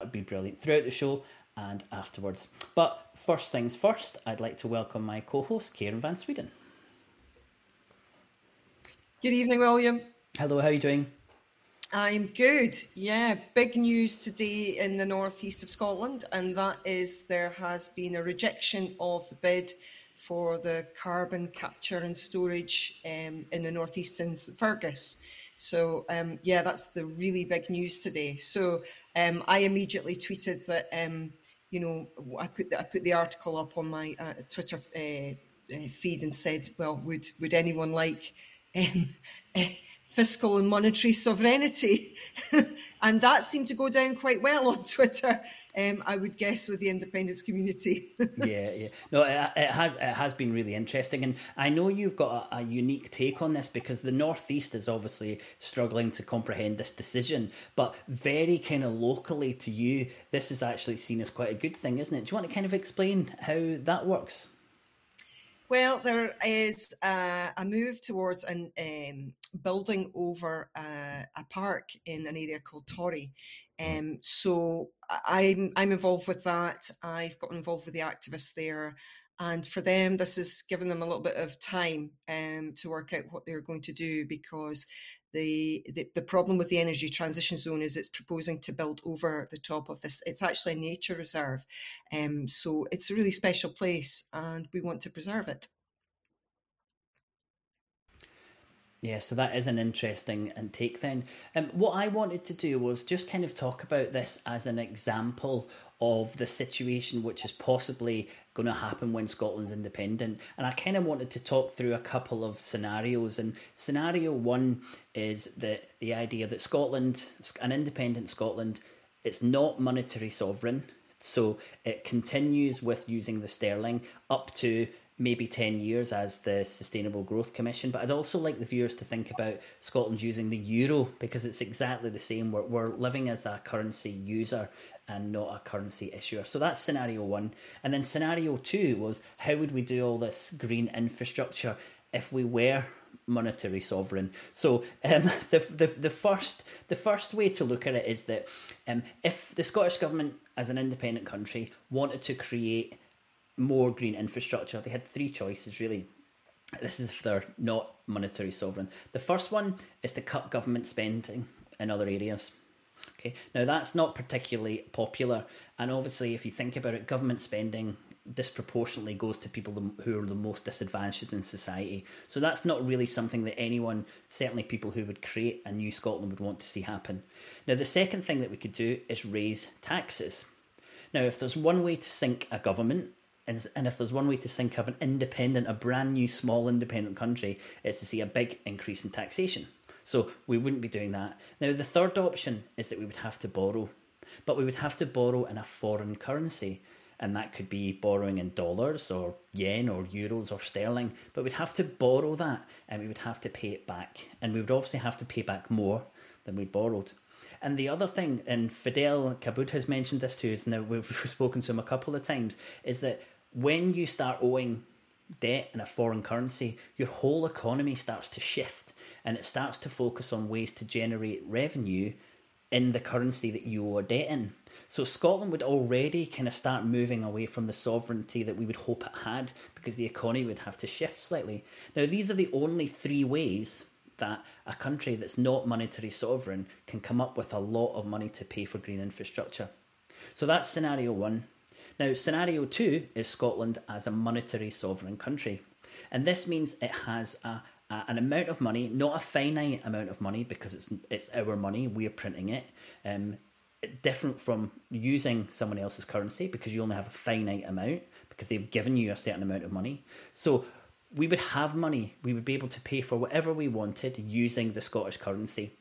would be brilliant throughout the show and afterwards. But first things first, I'd like to welcome my co host, Kairin Van Sweeden. Good evening, William. Hello, how are you doing? I'm good. Yeah, big news today in the northeast of Scotland, and that is there has been a rejection of the bid for the carbon capture and storage um, in the northeast in St Fergus. So um, yeah, that's the really big news today. So um, I immediately tweeted that um, you know I put the, I put the article up on my uh, Twitter uh, uh, feed and said, well, would would anyone like um, fiscal and monetary sovereignty? and that seemed to go down quite well on Twitter um, I would guess with the independence community. yeah, yeah. No, it, it, has it has been really interesting, and I know you've got a, a, unique take on this because the northeast is obviously struggling to comprehend this decision, but very kind of locally to you, this is actually seen as quite a good thing, isn't it? Do you want to kind of explain how that works? Well, there is a, a move towards an um, building over a, a, park in an area called Torry. Um, so I'm I'm involved with that. I've gotten involved with the activists there, and for them, this has given them a little bit of time um, to work out what they're going to do because the, the, the problem with the energy transition zone is it's proposing to build over the top of this. It's actually a nature reserve, um, so it's a really special place, and we want to preserve it. Yeah, so that is an interesting intake then. Um, what I wanted to do was just kind of talk about this as an example of the situation which is possibly going to happen when Scotland's independent. And I kind of wanted to talk through a couple of scenarios. And scenario one is that the idea that Scotland, an independent Scotland, it's not monetary sovereign. So it continues with using the sterling up to maybe 10 years as the Sustainable Growth Commission. But I'd also like the viewers to think about Scotland using the euro because it's exactly the same. We're, we're living as a currency user and not a currency issuer. So that's scenario one. And then scenario two was how would we do all this green infrastructure if we were monetary sovereign. So um, the, the the first the first way to look at it is that um, if the Scottish government, as an independent country, wanted to create more green infrastructure, they had three choices really. This is if they're not monetary sovereign. The first one is to cut government spending in other areas. Okay, now that's not particularly popular, and obviously, if you think about it, government spending disproportionately goes to people who are the most disadvantaged in society. So that's not really something that anyone, certainly people who would create a new Scotland, would want to see happen. Now, the second thing that we could do is raise taxes. Now, if there's one way to sink a government, and if there's one way to sink up an independent, a brand new small independent country, it's to see a big increase in taxation. So we wouldn't be doing that. Now, the third option is that we would have to borrow, but we would have to borrow in a foreign currency. And that could be borrowing in dollars or yen or euros or sterling, but we'd have to borrow that and we would have to pay it back. And we would obviously have to pay back more than we borrowed. And the other thing, and Fadhel Kaboub has mentioned this too, us, and we've spoken to him a couple of times, is that when you start owing debt in a foreign currency, your whole economy starts to shift and it starts to focus on ways to generate revenue in the currency that you owe debt in. So Scotland would already kind of start moving away from the sovereignty that we would hope it had because the economy would have to shift slightly. Now, these are the only three ways that a country that's not monetary sovereign can come up with a lot of money to pay for green infrastructure. So that's scenario one. Now, scenario two is Scotland as a monetary sovereign country. And this means it has a, a, an amount of money, not a finite amount of money because it's it's our money, we're printing it. Um, different from using someone else's currency because you only have a finite amount because they've given you a certain amount of money. So we would have money, we would be able to pay for whatever we wanted using the Scottish currency.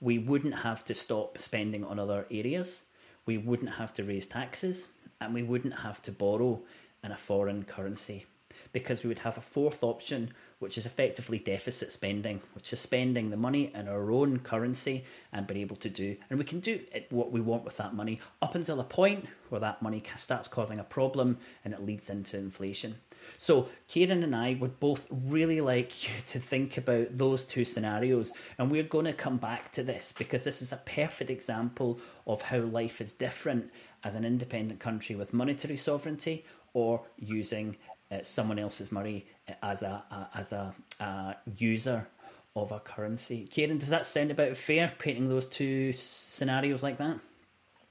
We wouldn't have to stop spending on other areas. We wouldn't have to raise taxes and we wouldn't have to borrow in a foreign currency. because we would have a fourth option, which is effectively deficit spending, which is spending the money in our own currency and being able to do, and we can do what we want with that money up until a point where that money starts causing a problem and it leads into inflation. So, Kairin and I would both really like you to think about those two scenarios, and we're going to come back to this because this is a perfect example of how life is different as an independent country with monetary sovereignty or using uh, someone else's money as a, a as a, a user of a currency. Kairin, does that sound about fair? Painting those two scenarios like that.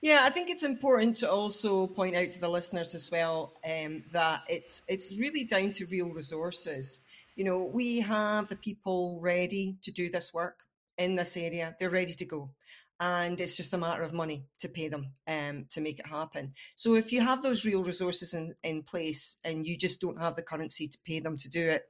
Yeah, I think it's important to also point out to the listeners as well um, that it's it's really down to real resources. You know, we have the people ready to do this work in this area; they're ready to go, and it's just a matter of money to pay them um, to make it happen. So, if you have those real resources in, in place and you just don't have the currency to pay them to do it,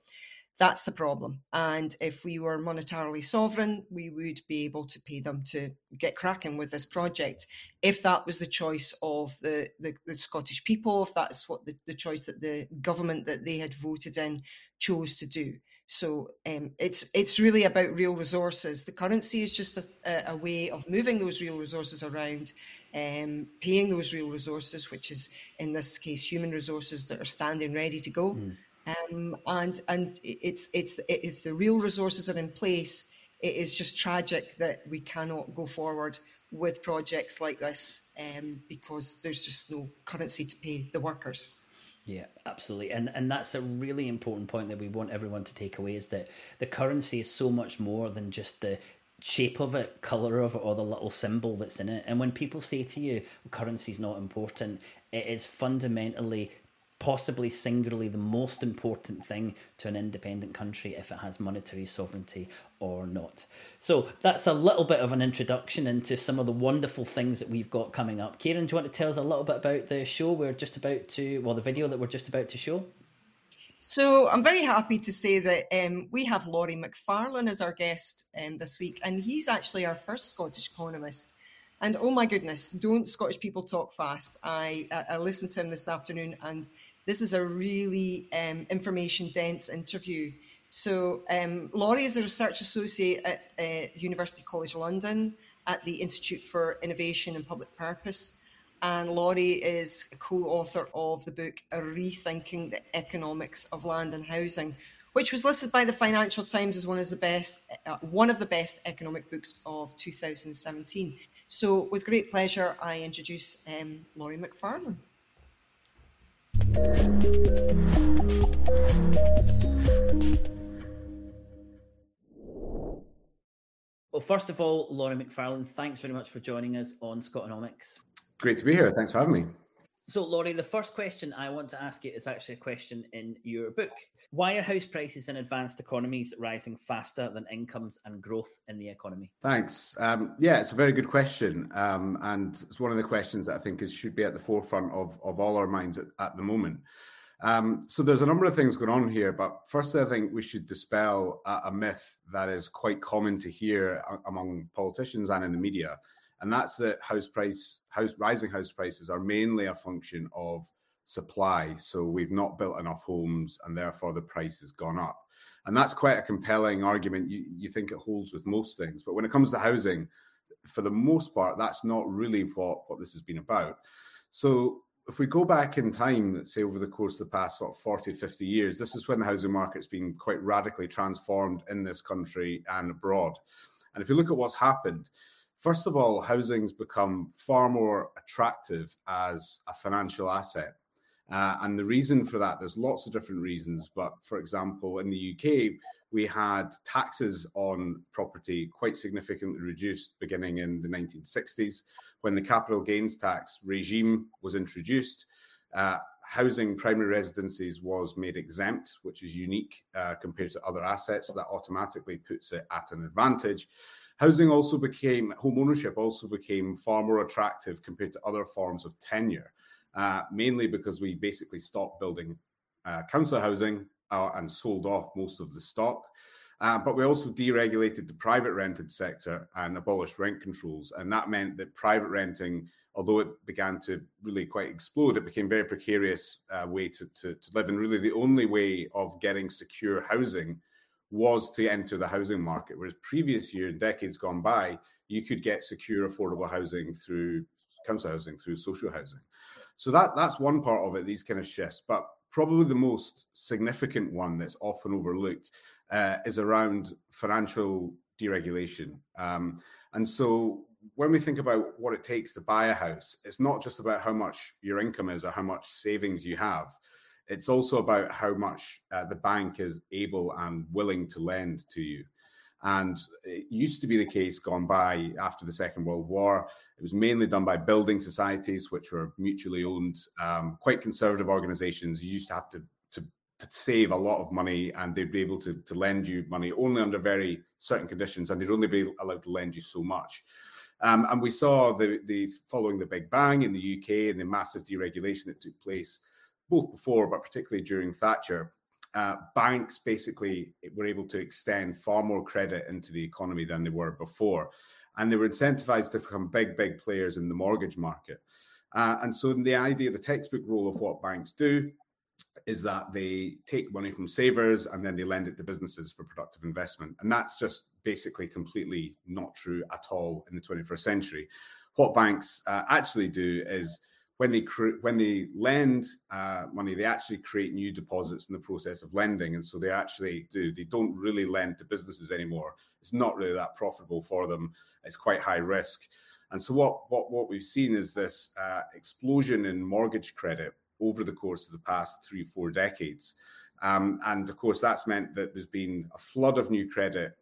that's the problem. And if we were monetarily sovereign, we would be able to pay them to get cracking with this project. If that was the choice of the, the, the Scottish people, if that's what the, the choice that the government that they had voted in chose to do. So um, it's it's really about real resources. The currency is just a, a way of moving those real resources around, um, paying those real resources, which is in this case human resources that are standing ready to go. Mm um, and and it's it's if the real resources are in place, it is just tragic that we cannot go forward with projects like this um, because there's just no currency to pay the workers. Yeah, absolutely. And and that's a really important point that we want everyone to take away is that the currency is so much more than just the shape of it, color of it, or the little symbol that's in it. And when people say to you, currency is not important, it is fundamentally possibly singularly the most important thing to an independent country if it has monetary sovereignty or not. So that's a little bit of an introduction into some of the wonderful things that we've got coming up. Kairin, do you want to tell us a little bit about the show we're just about to, well, the video that we're just about to show? So I'm very happy to say that um, we have Laurie Macfarlane as our guest um, this week, and he's actually our first Scottish economist. And oh my goodness, don't Scottish people talk fast? I, I listened to him this afternoon, and this is a really um, information dense interview. So, um, Laurie is a research associate at uh, University College London at the Institute for Innovation and Public Purpose. And Laurie is a co author of the book Rethinking the Economics of Land and Housing, which was listed by the Financial Times as one of the best, uh, one of the best economic books of 2017. So, with great pleasure, I introduce um, Laurie Macfarlane. Well, first of all, Laurie Macfarlane, thanks very much for joining us on Scotonomics. Great to be here. Thanks for having me. So, Laurie, the first question I want to ask you is actually a question in your book. Why are house prices in advanced economies rising faster than incomes and growth in the economy? Thanks. Um, yeah, it's a very good question. Um, and it's one of the questions that I think is, should be at the forefront of, of all our minds at, at the moment. Um, so there's a number of things going on here, but firstly, I think we should dispel a, a myth that is quite common to hear among politicians and in the media and that's that house price house rising house prices are mainly a function of supply. So we've not built enough homes, and therefore the price has gone up. And that's quite a compelling argument. You, you think it holds with most things, but when it comes to housing, for the most part, that's not really what, what this has been about. So if we go back in time, say over the course of the past sort of 40, 50 years, this is when the housing market's been quite radically transformed in this country and abroad. And if you look at what's happened, First of all, housing's become far more attractive as a financial asset. Uh, and the reason for that, there's lots of different reasons. But for example, in the UK, we had taxes on property quite significantly reduced beginning in the 1960s when the capital gains tax regime was introduced. Uh, housing primary residences was made exempt, which is unique uh, compared to other assets. So that automatically puts it at an advantage housing also became home ownership also became far more attractive compared to other forms of tenure, uh, mainly because we basically stopped building uh, council housing uh, and sold off most of the stock. Uh, but we also deregulated the private rented sector and abolished rent controls, and that meant that private renting although it began to really quite explode, it became a very precarious uh, way to, to, to live. And really, the only way of getting secure housing was to enter the housing market. Whereas previous year, decades gone by, you could get secure, affordable housing through council housing, through social housing. So that that's one part of it. These kind of shifts, but probably the most significant one that's often overlooked uh, is around financial deregulation. Um, and so when we think about what it takes to buy a house, it's not just about how much your income is or how much savings you have. It's also about how much uh, the bank is able and willing to lend to you. And it used to be the case gone by after the Second World War. It was mainly done by building societies, which were mutually owned, um, quite conservative organizations. You used to have to, to, to, save a lot of money and they'd be able to, to lend you money only under very certain conditions, and they'd only be allowed to lend you so much. Um, and we saw the, the following the Big Bang in the UK and the massive deregulation that took place both before, but particularly during Thatcher. Uh, banks basically were able to extend far more credit into the economy than they were before. And they were incentivized to become big, big players in the mortgage market. Uh, and so the idea, the textbook role of what banks do is that they take money from savers and then they lend it to businesses for productive investment. And that's just basically completely not true at all in the 21st century. What banks uh, actually do is when they cre- when they lend uh, money, they actually create new deposits in the process of lending, and so they actually do. They don't really lend to businesses anymore. It's not really that profitable for them. It's quite high risk, and so what what what we've seen is this uh, explosion in mortgage credit over the course of the past three four decades, um, and of course that's meant that there's been a flood of new credit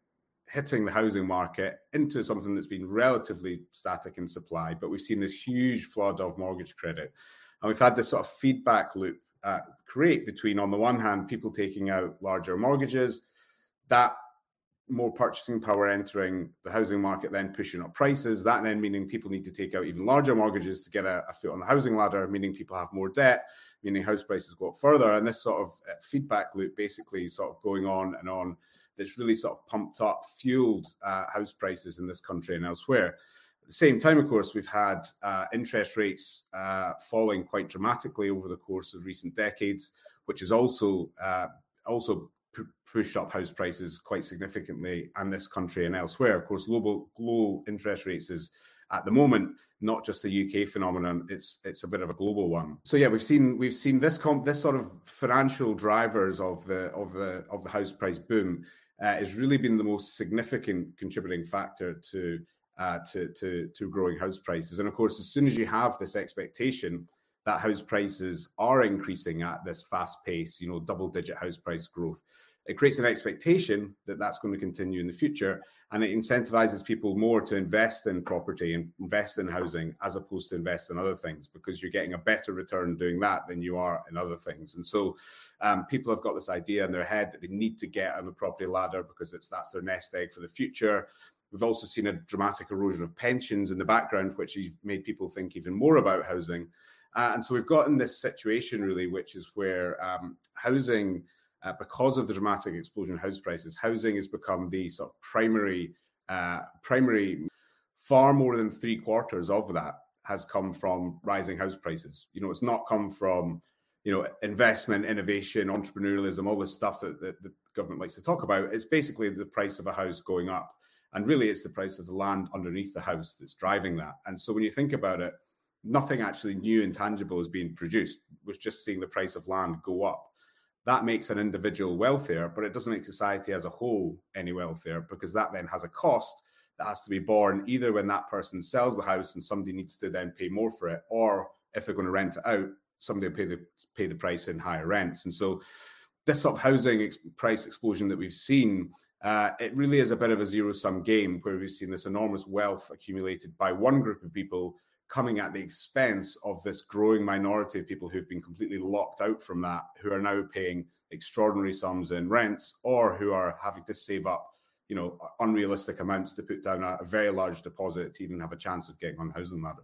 hitting the housing market into something that's been relatively static in supply, but we've seen this huge flood of mortgage credit. And we've had this sort of feedback loop uh, create between, on the one hand, people taking out larger mortgages, that more purchasing power entering the housing market, then pushing up prices. That then meaning people need to take out even larger mortgages to get a, a, foot on the housing ladder, meaning people have more debt, meaning house prices go up further. And this sort of uh, feedback loop basically sort of going on and on that's really sort of pumped up, fueled uh, house prices in this country and elsewhere. At the same time, of course, we've had uh, interest rates uh, falling quite dramatically over the course of recent decades, which has also uh, also pushed up house prices quite significantly in this country and elsewhere. Of course, global low interest rates is at the moment not just a UK phenomenon; it's it's a bit of a global one. So yeah, we've seen we've seen this comp, this sort of financial drivers of the of the of the house price boom uh, has really been the most significant contributing factor to, uh, to, to, to growing house prices. And of course, as soon as you have this expectation that house prices are increasing at this fast pace, you know, double digit house price growth, it creates an expectation that that's going to continue in the future and it incentivizes people more to invest in property and invest in housing as opposed to invest in other things because you're getting a better return doing that than you are in other things and so um, people have got this idea in their head that they need to get on the property ladder because it's that's their nest egg for the future We've also seen a dramatic erosion of pensions in the background, which has made people think even more about housing. Uh, and so we've gotten this situation, really, which is where um, housing uh, because of the dramatic explosion in house prices, housing has become the sort of primary, uh, primary, far more than three quarters of that has come from rising house prices. You know, it's not come from, you know, investment, innovation, entrepreneurialism, all this stuff that, that the government likes to talk about. It's basically the price of a house going up. And really, it's the price of the land underneath the house that's driving that. And so when you think about it, nothing actually new and tangible is being produced. We're just seeing the price of land go up that makes an individual wealthier, but it doesn't make society as a whole any wealthier because that then has a cost that has to be borne either when that person sells the house and somebody needs to then pay more for it, or if they're going to rent it out, somebody will pay the pay the price in higher rents. And so, this sort of housing ex- price explosion that we've seen, uh, it really is a bit of a zero sum game where we've seen this enormous wealth accumulated by one group of people coming at the expense of this growing minority of people who've been completely locked out from that, who are now paying extraordinary sums in rents or who are having to save up, you know, unrealistic amounts to put down a, a very large deposit to even have a chance of getting on housing ladder.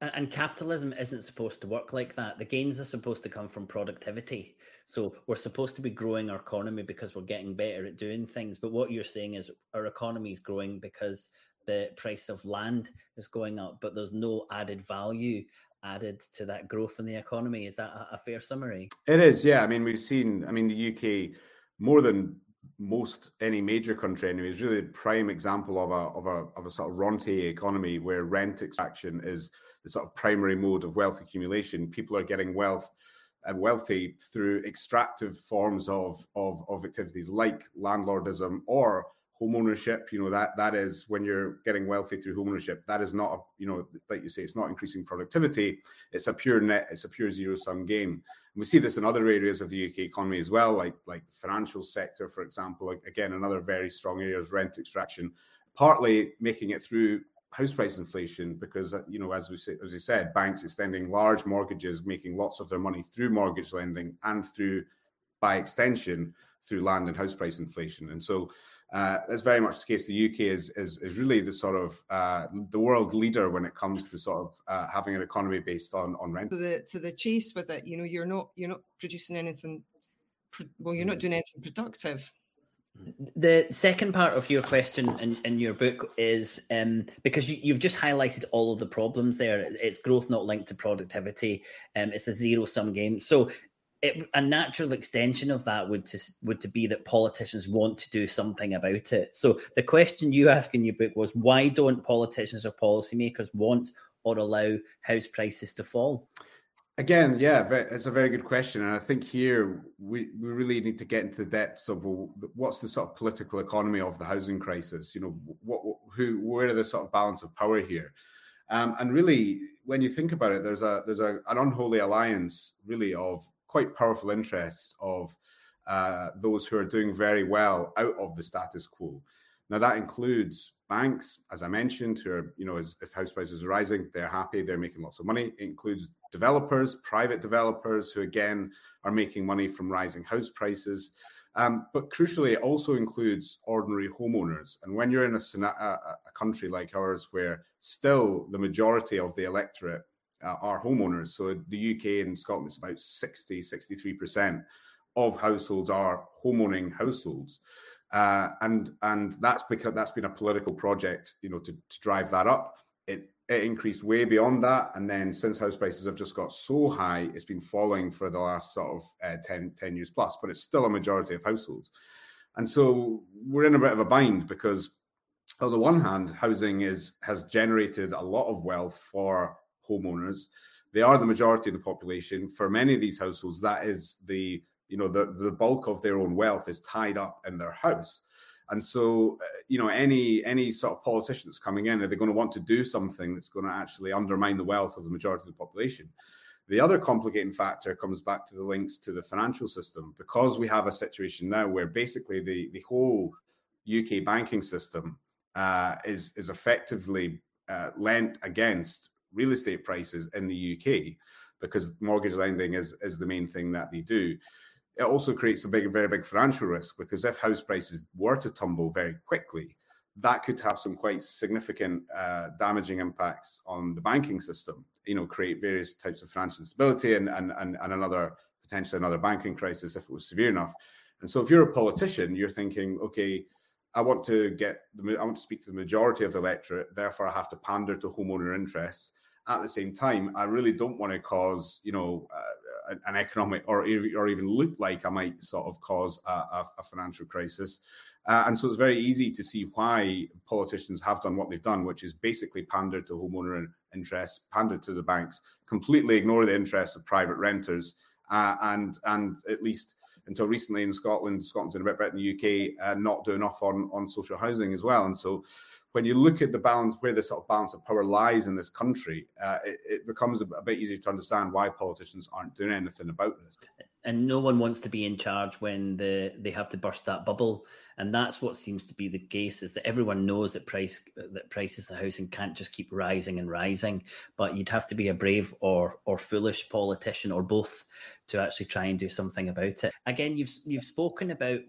And capitalism isn't supposed to work like that. The gains are supposed to come from productivity. So we're supposed to be growing our economy because we're getting better at doing things. But what you're saying is our economy is growing because the price of land is going up, but there's no added value added to that growth in the economy. Is that a, fair summary? It is, yeah. I mean, we've seen, I mean, the UK more than most any major country anyway is really a prime example of a of a of a sort of rentier economy where rent extraction is the sort of primary mode of wealth accumulation. People are getting wealth and wealthy through extractive forms of, of, of activities like landlordism or home ownership you know that that is when you're getting wealthy through home ownership that is not a, you know like you say it's not increasing productivity. It's a pure net it's a pure zero sum game. And we see this in other areas of the uk economy as well like like the financial sector for example again another very strong area is rent extraction partly making it through house price inflation because uh, you know as we say, as we said banks extending large mortgages making lots of their money through mortgage lending and through by extension through land and house price inflation. And so uh, that's very much the case. The UK is is, is really the sort of uh, the world leader when it comes to sort of uh, having an economy based on on rent. To the to the chase with it, you know, you're not you're not producing anything. Well, you're not doing anything productive. The second part of your question in, in your book is um, because you, have just highlighted all of the problems there. It's growth not linked to productivity. Um, it's a zero sum game. So it, a natural extension of that would to would to be that politicians want to do something about it. So the question you ask in your book was why don't politicians or policymakers want or allow house prices to fall? Again, yeah, it's a very good question, and I think here we, we really need to get into the depths of well, what's the sort of political economy of the housing crisis. You know, what, who, where are the sort of balance of power here? Um, and really, when you think about it, there's a there's a, an unholy alliance, really, of quite powerful interests of uh, those who are doing very well out of the status quo. Now that includes banks, as I mentioned, who are, you know, as, if house prices are rising, they're happy, they're making lots of money. It includes developers, private developers, who again are making money from rising house prices. Um, but crucially, it also includes ordinary homeowners. And when you're in a, a, a country like ours, where still the majority of the electorate uh, are homeowners. So the UK and Scotland is about 60, 63% of households are homeowning households. Uh, and and that's because that's been a political project, you know, to, to drive that up. It it increased way beyond that, and then since house prices have just got so high, it's been falling for the last sort of uh, 10, 10 years plus. But it's still a majority of households, and so we're in a bit of a bind because on the one hand, housing is has generated a lot of wealth for homeowners. They are the majority of the population. For many of these households, that is the you know the the bulk of their own wealth is tied up in their house. And so, uh, you know, any any sort of politician that's coming in, are they going to want to do something that's going to actually undermine the wealth of the majority of the population? The other complicating factor comes back to the links to the financial system because we have a situation now where basically the the whole UK banking system uh, is is effectively uh, lent against real estate prices in the UK because mortgage lending is, is the main thing that they do. It also creates a big, very big financial risk because if house prices were to tumble very quickly, that could have some quite significant uh, damaging impacts on the banking system. You know, create various types of financial instability and, and and and another potentially another banking crisis if it was severe enough. And so, if you're a politician, you're thinking, okay, I want to get the I want to speak to the majority of the electorate. Therefore, I have to pander to homeowner interests at the same time, I really don't want to cause, you know, uh, an economic or or even look like I might sort of cause a, a, a financial crisis. Uh, and so it's very easy to see why politicians have done what they've done, which is basically pander to homeowner interests, pander to the banks, completely ignore the interests of private renters, uh, and and at least until recently in Scotland, Scotland's in a bit better than the UK, uh, not do enough on on social housing as well. And so when you look at the balance, where the sort of balance of power lies in this country, uh, it, it, becomes a, a, bit easier to understand why politicians aren't doing anything about this. And no one wants to be in charge when the, they have to burst that bubble, and that's what seems to be the case: is that everyone knows that price that prices of housing can't just keep rising and rising, but you'd have to be a brave or or foolish politician or both to actually try and do something about it. Again, you've you've spoken about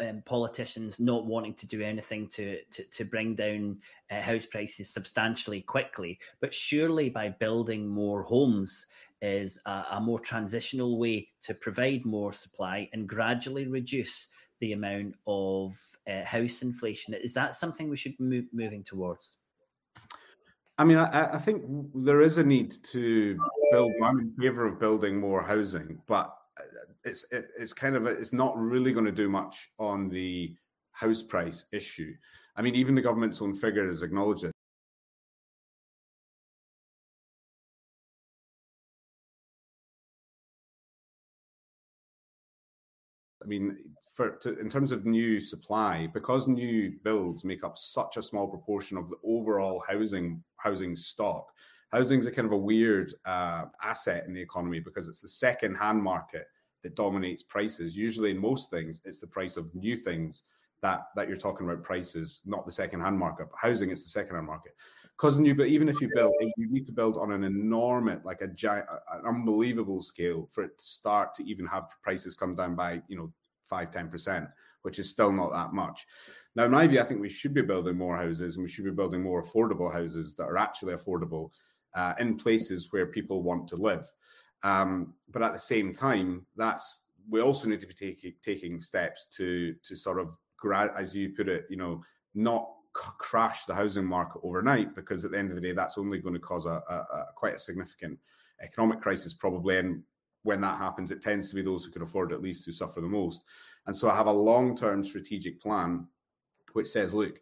um, politicians not wanting to do anything to to, to bring down uh, house prices substantially quickly, but surely by building more homes is a, a, more transitional way to provide more supply and gradually reduce the amount of uh, house inflation. Is that something we should be moving towards? I mean, I, I, think there is a need to build. I'm in favour of building more housing, but uh, it's it, it's kind of a, it's not really going to do much on the house price issue. I mean, even the government's own figures acknowledge it. I mean, for to, in terms of new supply, because new builds make up such a small proportion of the overall housing housing stock, housing is a kind of a weird uh, asset in the economy because it's the second hand market that dominates prices. Usually, in most things, it's the price of new things that that you're talking about prices, not the second hand market. But housing is the second hand market. Because new, but even if you build, you need to build on an enormous, like a giant, an unbelievable scale for it to start to even have prices come down by you know five, 10%, which is still not that much. Now, in my view, I think we should be building more houses and we should be building more affordable houses that are actually affordable uh, in places where people want to live. Um, but at the same time, that's we also need to be taking taking steps to to sort of grad as you put it, you know, not crash the housing market overnight because at the end of the day, that's only going to cause a, a, a quite a significant economic crisis probably and when that happens, it tends to be those who can afford it at least who suffer the most. And so I have a long term strategic plan which says, look,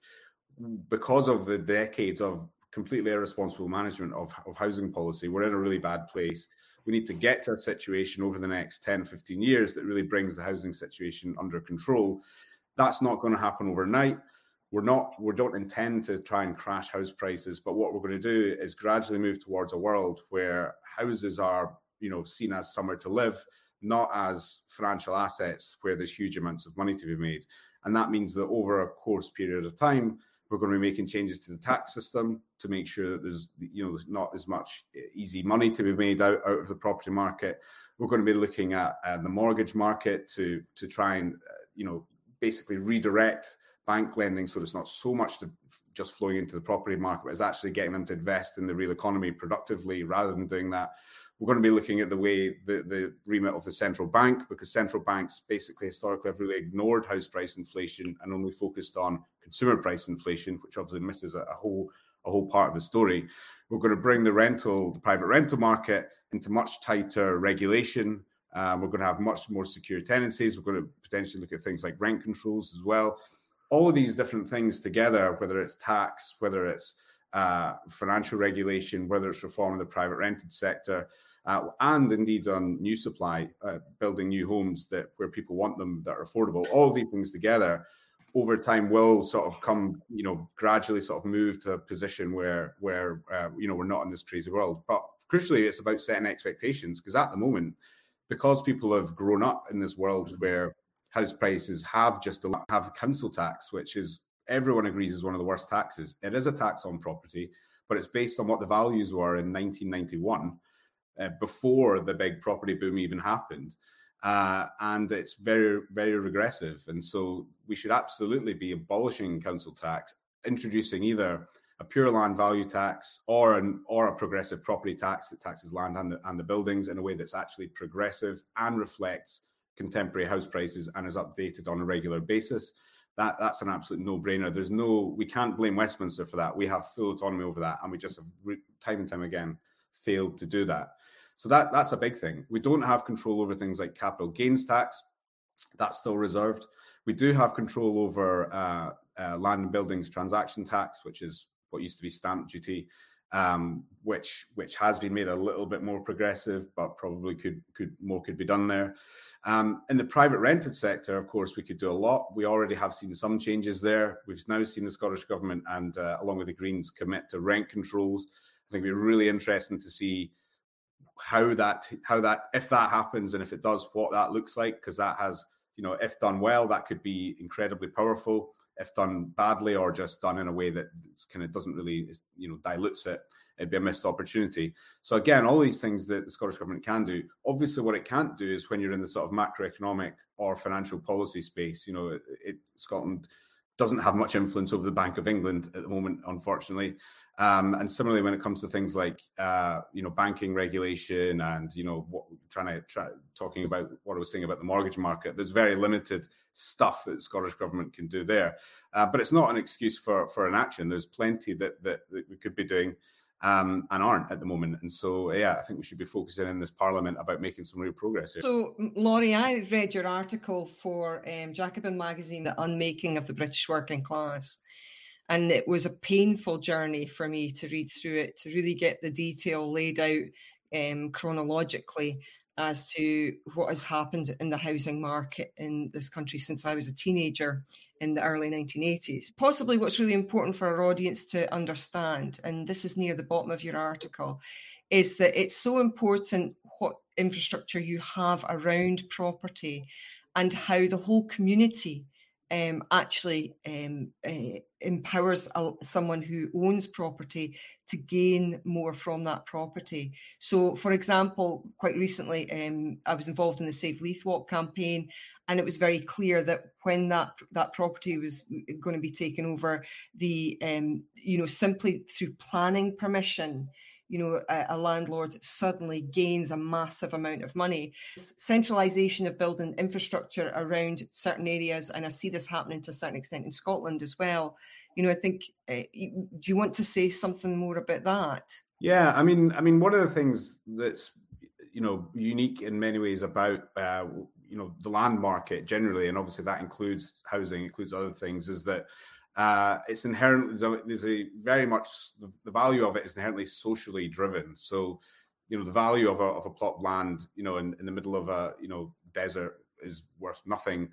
because of the decades of completely irresponsible management of, of housing policy, we're in a really bad place. We need to get to a situation over the next 10, 15 years that really brings the housing situation under control. That's not going to happen overnight. We're not, we don't intend to try and crash house prices, but what we're going to do is gradually move towards a world where houses are you know seen as somewhere to live, not as financial assets where there's huge amounts of money to be made. And that means that over a course period of time, we're going to be making changes to the tax system to make sure that there's you know not as much easy money to be made out, out of the property market. We're going to be looking at uh, the mortgage market to to try and uh, you know basically redirect bank lending so it's not so much to just flowing into the property market, but it's actually getting them to invest in the real economy productively rather than doing that. We're going to be looking at the way the, the remit of the central bank, because central banks basically historically have really ignored house price inflation and only focused on consumer price inflation, which obviously misses a, a whole a whole part of the story. We're going to bring the rental, the private rental market into much tighter regulation. Um, we're going to have much more secure tenancies. We're going to potentially look at things like rent controls as well. All of these different things together, whether it's tax, whether it's uh, financial regulation, whether it's reform in the private rented sector, uh, and indeed on new supply, uh, building new homes that where people want them that are affordable. All of these things together over time will sort of come, you know, gradually sort of move to a position where where uh, you know we're not in this crazy world. But crucially, it's about setting expectations because at the moment, because people have grown up in this world where house prices have just have council tax, which is everyone agrees is one of the worst taxes. It is a tax on property, but it's based on what the values were in 1991 uh, before the big property boom even happened. Uh, and it's very, very regressive. And so we should absolutely be abolishing council tax, introducing either a pure land value tax or an or a progressive property tax that taxes land and the, and the buildings in a way that's actually progressive and reflects contemporary house prices and is updated on a regular basis. That that's an absolute no-brainer. There's no we can't blame Westminster for that. We have full autonomy over that, and we just have time and time again failed to do that. So that that's a big thing. We don't have control over things like capital gains tax. That's still reserved. We do have control over uh, uh, land and buildings transaction tax, which is what used to be stamp duty, um, which which has been made a little bit more progressive, but probably could could more could be done there. Um, in the private rented sector, of course, we could do a lot. We already have seen some changes there. We've now seen the Scottish government and uh, along with the Greens commit to rent controls. I think it'd be really interesting to see how that how that if that happens and if it does what that looks like because that has you know if done well that could be incredibly powerful if done badly or just done in a way that kind of doesn't really you know dilutes it it'd be a missed opportunity. So again all these things that the scottish government can do obviously what it can't do is when you're in the sort of macroeconomic or financial policy space you know it, it, scotland doesn't have much influence over the bank of england at the moment unfortunately. Um, and similarly, when it comes to things like uh, you know banking regulation and you know what, trying to try, talking about what I was saying about the mortgage market, there's very limited stuff that the Scottish government can do there. Uh, but it's not an excuse for for inaction. There's plenty that, that, that we could be doing. um, and aren't at the moment. And so, yeah, I think we should be focusing in this parliament about making some real progress here. So, Laurie, I read your article for um, Jacobin magazine, The Unmaking of the British Working Class. And it was a painful journey for me to read through it, to really get the detail laid out um, chronologically as to what has happened in the housing market in this country since I was a teenager in the early 1980s. Possibly what's really important for our audience to understand, and this is near the bottom of your article, is that it's so important what infrastructure you have around property and how the whole community um, actually um, uh, empowers a, someone who owns property to gain more from that property. So, for example, quite recently, um, I was involved in the Save Leith Walk campaign, and it was very clear that when that that property was going to be taken over, the um, you know simply through planning permission you know, a, a, landlord suddenly gains a massive amount of money. Centralisation of building infrastructure around certain areas, and I see this happening to a certain extent in Scotland as well. You know, I think. Uh, do you want to say something more about that? Yeah, I mean, I mean, one of the things that's you know unique in many ways about uh, you know the land market generally, and obviously that includes housing, includes other things, is that uh, it's inherently there's a, very much the, the, value of it is inherently socially driven. So, you know, the value of a of a plot of land, you know, in, in the middle of a you know desert is worth nothing.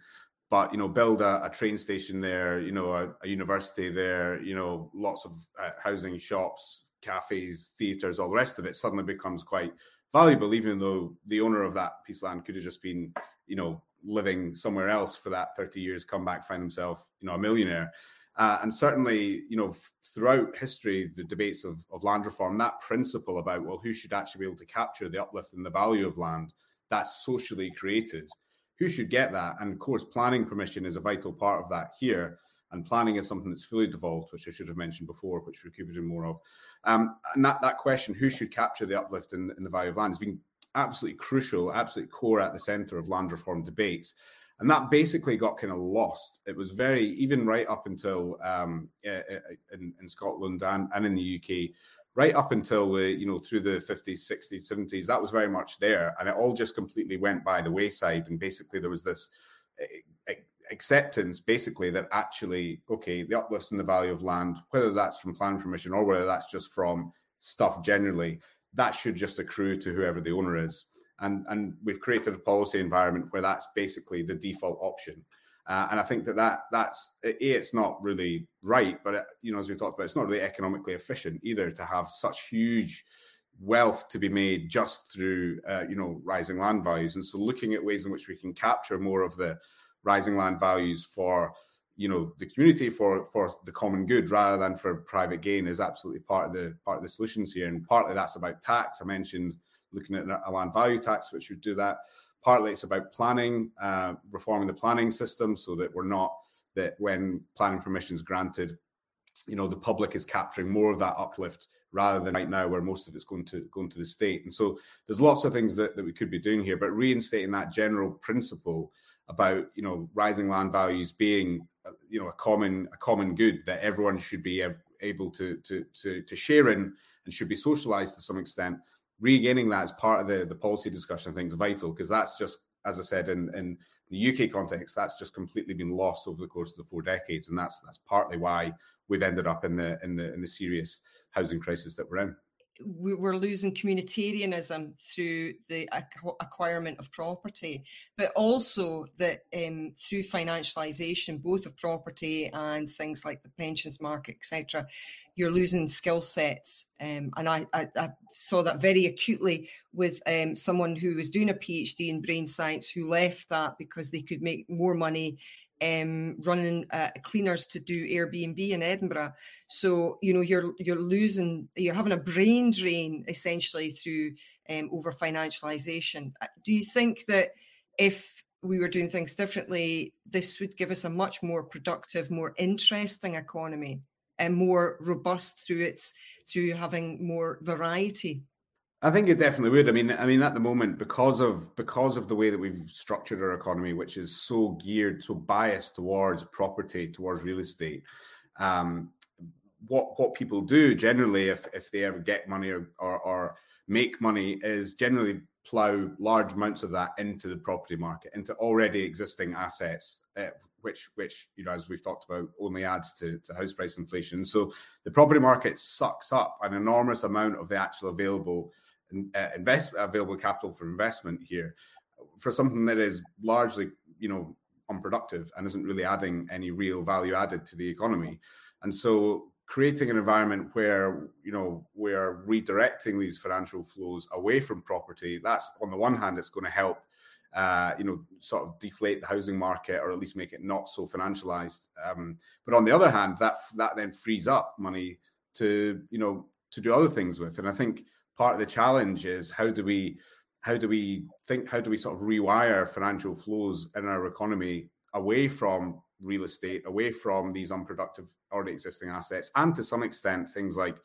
But you know, build a, a train station there, you know, a, a, university there, you know, lots of uh, housing, shops, cafes, theaters, all the rest of it suddenly becomes quite valuable, even though the owner of that piece of land could have just been, you know, living somewhere else for that 30 years, come back, find himself, you know, a millionaire. Uh, and certainly, you know, throughout history, the debates of, of land reform, that principle about, well, who should actually be able to capture the uplift in the value of land that's socially created, who should get that? And of course, planning permission is a vital part of that here. And planning is something that's fully devolved, which I should have mentioned before, which we're keeping more of. Um, and that, that question, who should capture the uplift in, in the value of land, has been absolutely crucial, absolutely core at the centre of land reform debates and that basically got kind of lost. It was very even right up until um, in, in, Scotland and, and in the UK, right up until the you know through the fifties, sixties, seventies. That was very much there, and it all just completely went by the wayside. And basically, there was this acceptance, basically, that actually okay, the uplifts in the value of land, whether that's from planning permission or whether that's just from stuff generally, that should just accrue to whoever the owner is and and we've created a policy environment where that's basically the default option. Uh, and I think that, that that's a, it's not really right, but it, you know, as we talked about, it's not really economically efficient either to have such huge wealth to be made just through uh, you know rising land values. And so, looking at ways in which we can capture more of the rising land values for you know the community for for the common good rather than for private gain is absolutely part of the part of the solutions here. And partly that's about tax. I mentioned looking at a land value tax, which would do that. Partly it's about planning, uh, reforming the planning system so that we're not that when planning permission is granted, you know, the public is capturing more of that uplift rather than right now where most of it's going to going to the state. And so there's lots of things that, that we could be doing here, but reinstating that general principle about you know rising land values being uh, you know a common a common good that everyone should be able to to to, to share in and should be socialized to some extent regaining that as part of the, the policy discussion, I think is vital because that's just, as I said, in, in the UK context, that's just completely been lost over the course of the four decades, and that's that's partly why we've ended up in the in the in the serious housing crisis that we're in we're losing communitarianism through the acquirement of property, but also that um, through financialisation, both of property and things like the pensions market, etc., you're losing skill sets. Um, and I, I, I, saw that very acutely with um, someone who was doing a PhD in brain science who left that because they could make more money um, running uh, cleaners to do Airbnb in Edinburgh. So you know you're you're losing, you're having a brain drain essentially through um, over financialisation. Uh, do you think that if we were doing things differently, this would give us a much more productive, more interesting economy and more robust through its through having more variety? I think it definitely would. I mean, I mean, at the moment, because of because of the way that we've structured our economy, which is so geared, so biased towards property, towards real estate, um, what what people do generally, if if they ever get money or, or, or make money, is generally plow large amounts of that into the property market, into already existing assets, uh, which which you know as we've talked about only adds to, to house price inflation. So the property market sucks up an enormous amount of the actual available uh, invest available capital for investment here for something that is largely you know unproductive and isn't really adding any real value added to the economy. And so creating an environment where you know we're redirecting these financial flows away from property that's on the one hand it's going to help uh, you know sort of deflate the housing market or at least make it not so financialized um, but on the other hand that that then frees up money to you know to do other things with and i think part of the challenge is how do we how do we think how do we sort of rewire financial flows in our economy away from real estate away from these unproductive already existing assets and to some extent things like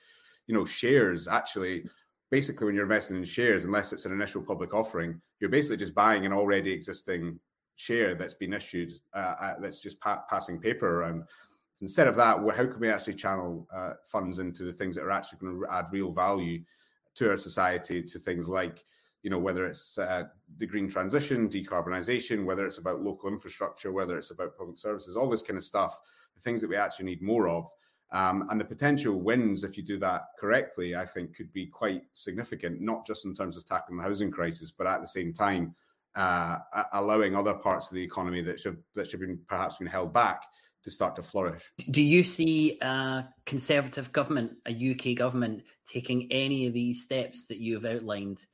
you know shares. Actually basically when you're investing in shares unless it's an initial public offering you're basically just buying an already existing share that's been issued uh, uh, that's just pa- passing paper around. So instead of that how can we actually channel uh, funds into the things that are actually going to add real value to our society to things like you know, whether it's uh, the green transition, decarbonisation, whether it's about local infrastructure, whether it's about public services, all this kind of stuff, the things that we actually need more of. Um, and the potential wins, if you do that correctly, I think could be quite significant, not just in terms of tackling the housing crisis, but at the same time, uh, allowing other parts of the economy that should that should be perhaps been held back to start to flourish. Do you see a conservative government, a UK government, taking any of these steps that you've outlined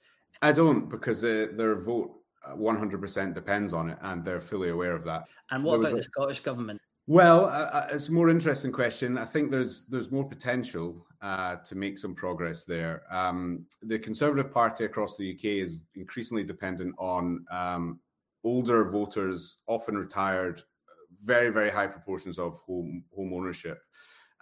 I don't because uh, their vote 100% uh, depends on it and they're fully aware of that. And what about a... the Scottish government? Well, uh, uh, it's a more interesting question. I think there's there's more potential uh, to make some progress there. Um, the Conservative Party across the UK is increasingly dependent on um, older voters, often retired, very very high proportions of home home ownership,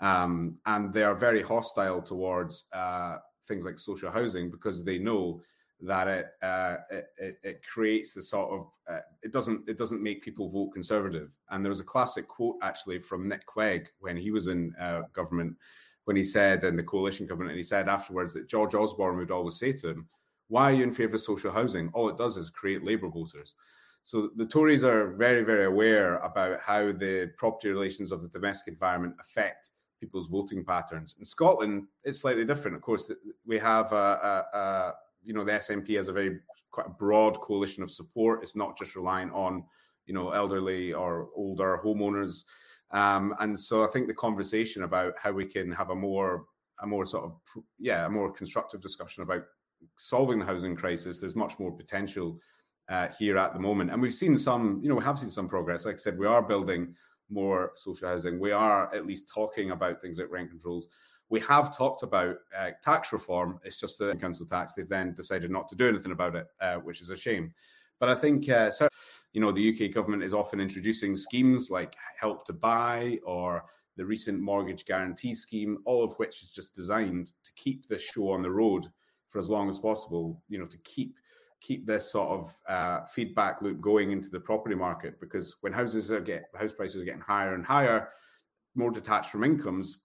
um, and they are very hostile towards uh, things like social housing because they know that it, uh, it, it creates the sort of uh, it doesn't it doesn't make people vote conservative. And there was a classic quote actually from Nick Clegg when he was in uh, government when he said in the coalition government and he said afterwards that George Osborne would always say to him, "Why are you in favour of social housing? All it does is create Labour voters." So the Tories are very very aware about how the property relations of the domestic environment affect people's voting patterns. In Scotland, it's slightly different. Of course, we have a, a, a you know the SNP has a very quite a broad coalition of support. It's not just relying on you know elderly or older homeowners. Um, and so I think the conversation about how we can have a more a more sort of yeah a more constructive discussion about solving the housing crisis. There's much more potential uh, here at the moment, and we've seen some you know we have seen some progress. Like I said, we are building more social housing. We are at least talking about things like rent controls. We have talked about uh, tax reform. It's just the council tax, they've then decided not to do anything about it, uh, which is a shame. But I think, uh, you know, the UK government is often introducing schemes like Help to Buy or the recent mortgage guarantee scheme, all of which is just designed to keep this show on the road for as long as possible. You know, to keep keep this sort of uh, feedback loop going into the property market because when houses are get house prices are getting higher and higher, more detached from incomes,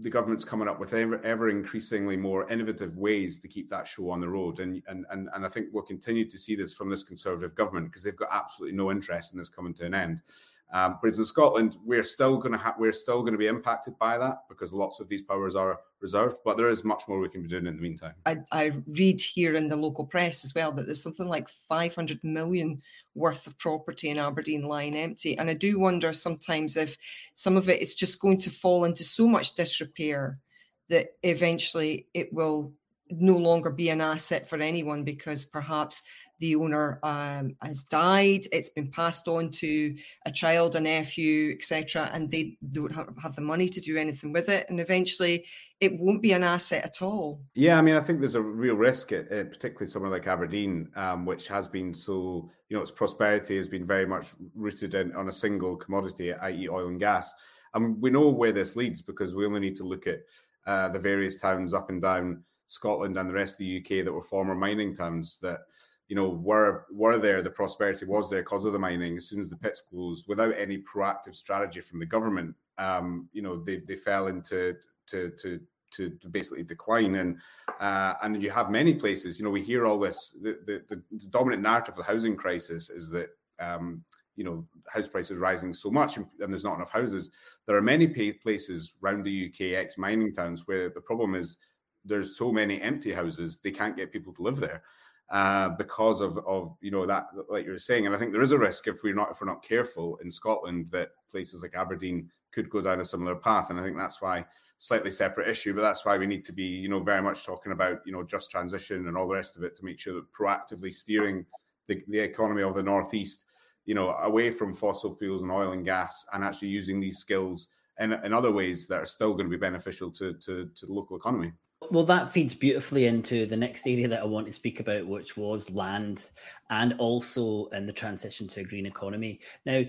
the government's coming up with ever, ever increasingly more innovative ways to keep that show on the road. And, and, and, and I think we'll continue to see this from this Conservative government because they've got absolutely no interest in this coming to an end. Um, whereas in Scotland, we're still going to ha- we're still going to be impacted by that because lots of these powers are reserved. But there is much more we can be doing in the meantime. I, I read here in the local press as well that there's something like 500 million worth of property in Aberdeen lying empty, and I do wonder sometimes if some of it is just going to fall into so much disrepair that eventually it will no longer be an asset for anyone because perhaps the owner um, has died, it's been passed on to a child, a nephew, etc., and they don't have the money to do anything with it, and eventually it won't be an asset at all. Yeah, I mean, I think there's a real risk, at, uh, particularly somewhere like Aberdeen, um, which has been so, you know, its prosperity has been very much rooted in, on a single commodity, i.e., oil and gas. And we know where this leads because we only need to look at uh, the various towns up and down Scotland and the rest of the UK that were former mining towns that you know, were were there, the prosperity was there because of the mining. As soon as the pits closed, without any proactive strategy from the government, um, you know, they they fell into to to to, to basically decline and uh, and you have many places you know we hear all this the, the, the dominant narrative of the housing crisis is that um, you know house prices rising so much and, and, there's not enough houses there are many places around the uk ex mining towns where the problem is there's so many empty houses they can't get people to live there uh, because of of you know that like you were saying and i think there is a risk if we're not if we're not careful in scotland that places like aberdeen could go down a similar path and i think that's why slightly separate issue, but that's why we need to be, you know, very much talking about, you know, just transition and all the rest of it to make sure that proactively steering the, the economy of the northeast, you know, away from fossil fuels and oil and gas, and actually using these skills in, in other ways that are still going to be beneficial to, to, to the local economy. Well, that feeds beautifully into the next area that I want to speak about, which was land and also in the transition to a green economy. Now,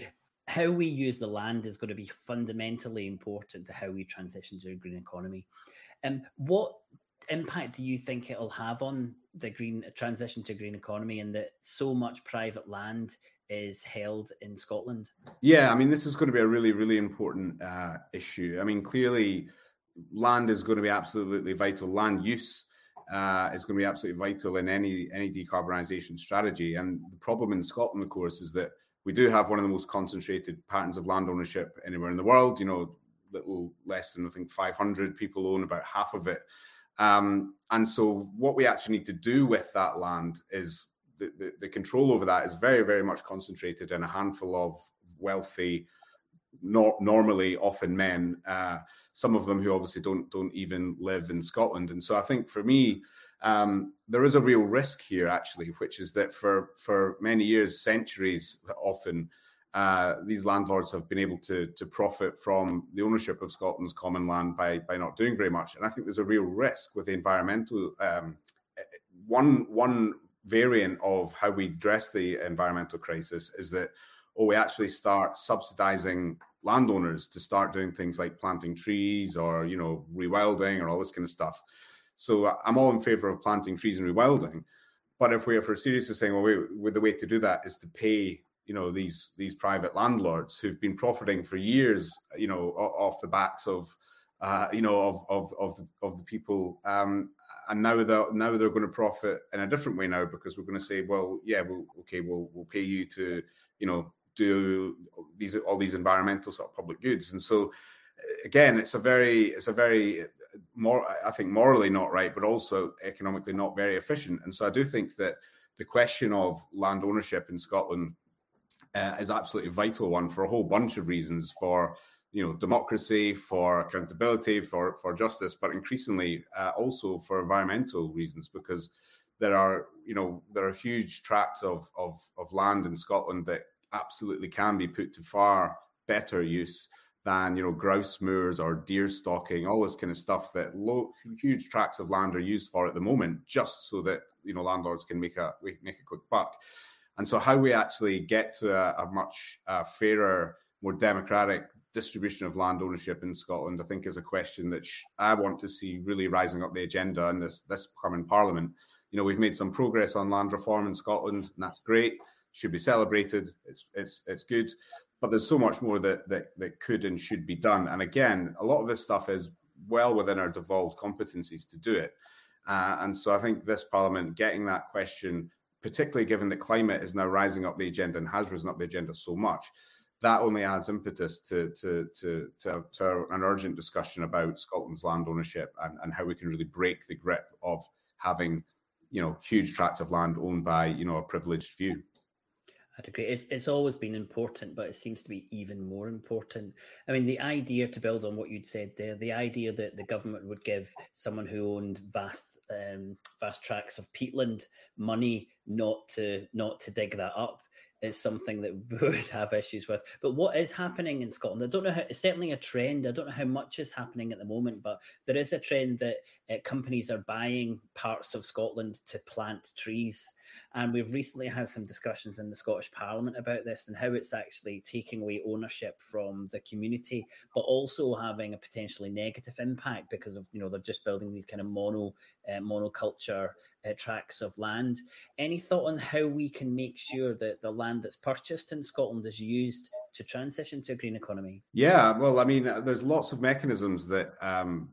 how we use the land is going to be fundamentally important to how we transition to a green economy. And um, what impact do you think it'll have on the green transition to a green economy and that so much private land is held in Scotland? Yeah, I mean, this is going to be a really, really important uh, issue. I mean, clearly, land is going to be absolutely vital. Land use uh, is going to be absolutely vital in any any decarbonisation strategy. And the problem in Scotland, of course, is that we do have one of the most concentrated patterns of land ownership anywhere in the world. You know, little less than I think 500 people own about half of it. Um, and so, what we actually need to do with that land is the, the, the, control over that is very, very much concentrated in a handful of wealthy, not normally often men. Uh, some of them who obviously don't don't even live in Scotland. And so, I think for me, um, there is a real risk here, actually, which is that for for many years, centuries, often uh, these landlords have been able to to profit from the ownership of Scotland's common land by by not doing very much. And I think there's a real risk with the environmental um, one one variant of how we address the environmental crisis is that oh we actually start subsidizing landowners to start doing things like planting trees or you know rewilding or all this kind of stuff so I'm all in favor of planting trees and rewilding. But if we are for seriously saying, well, we, the way to do that is to pay, you know, these these private landlords who've been profiting for years, you know, off the backs of, uh, you know, of of of the, of the people, um, and now they're now they're going to profit in a different way now because we're going to say, well, yeah, okay, we'll we'll pay you to, you know, do these all these environmental sort of public goods, and so again, it's a very it's a very more I think morally not right, but also economically not very efficient. And so I do think that the question of land ownership in Scotland uh, is absolutely vital one for a whole bunch of reasons for you know democracy for accountability for for justice but increasingly uh, also for environmental reasons because there are you know there are huge tracts of, of of land in Scotland that absolutely can be put to far better use than you know grouse moors or deer stalking, all this kind of stuff that low, huge tracts of land are used for at the moment, just so that you know landlords can make a make a quick buck. And so, how we actually get to a, a much uh, fairer, more democratic distribution of land ownership in Scotland, I think, is a question that sh- I want to see really rising up the agenda in this this coming Parliament. You know, we've made some progress on land reform in Scotland, and that's great. Should be celebrated. It's it's it's good but there's so much more that, that that could and should be done. And again, a lot of this stuff is well within our devolved competencies to do it. Uh, and so I think this Parliament getting that question, particularly given that climate is now rising up the agenda and has risen up the agenda so much, that only adds impetus to to to to, to an urgent discussion about Scotland's land ownership and, and how we can really break the grip of having you know huge tracts of land owned by you know a privileged few. I'd agree. It's it's always been important, but it seems to be even more important. I mean, the idea to build on what you'd said there, the idea that the government would give someone who owned vast um, vast tracts of peatland money not to not to dig that up is something that we would have issues with. But what is happening in Scotland? I don't know how. It's certainly a trend. I don't know how much is happening at the moment, but there is a trend that uh, companies are buying parts of Scotland to plant trees and we've recently had some discussions in the Scottish Parliament about this and how it's actually taking away ownership from the community, but also having a potentially negative impact because of you know they're just building these kind of mono uh, monoculture uh, tracts of land. Any thought on how we can make sure that the land that's purchased in Scotland is used to transition to a green economy? Yeah, well, I mean, there's lots of mechanisms that um,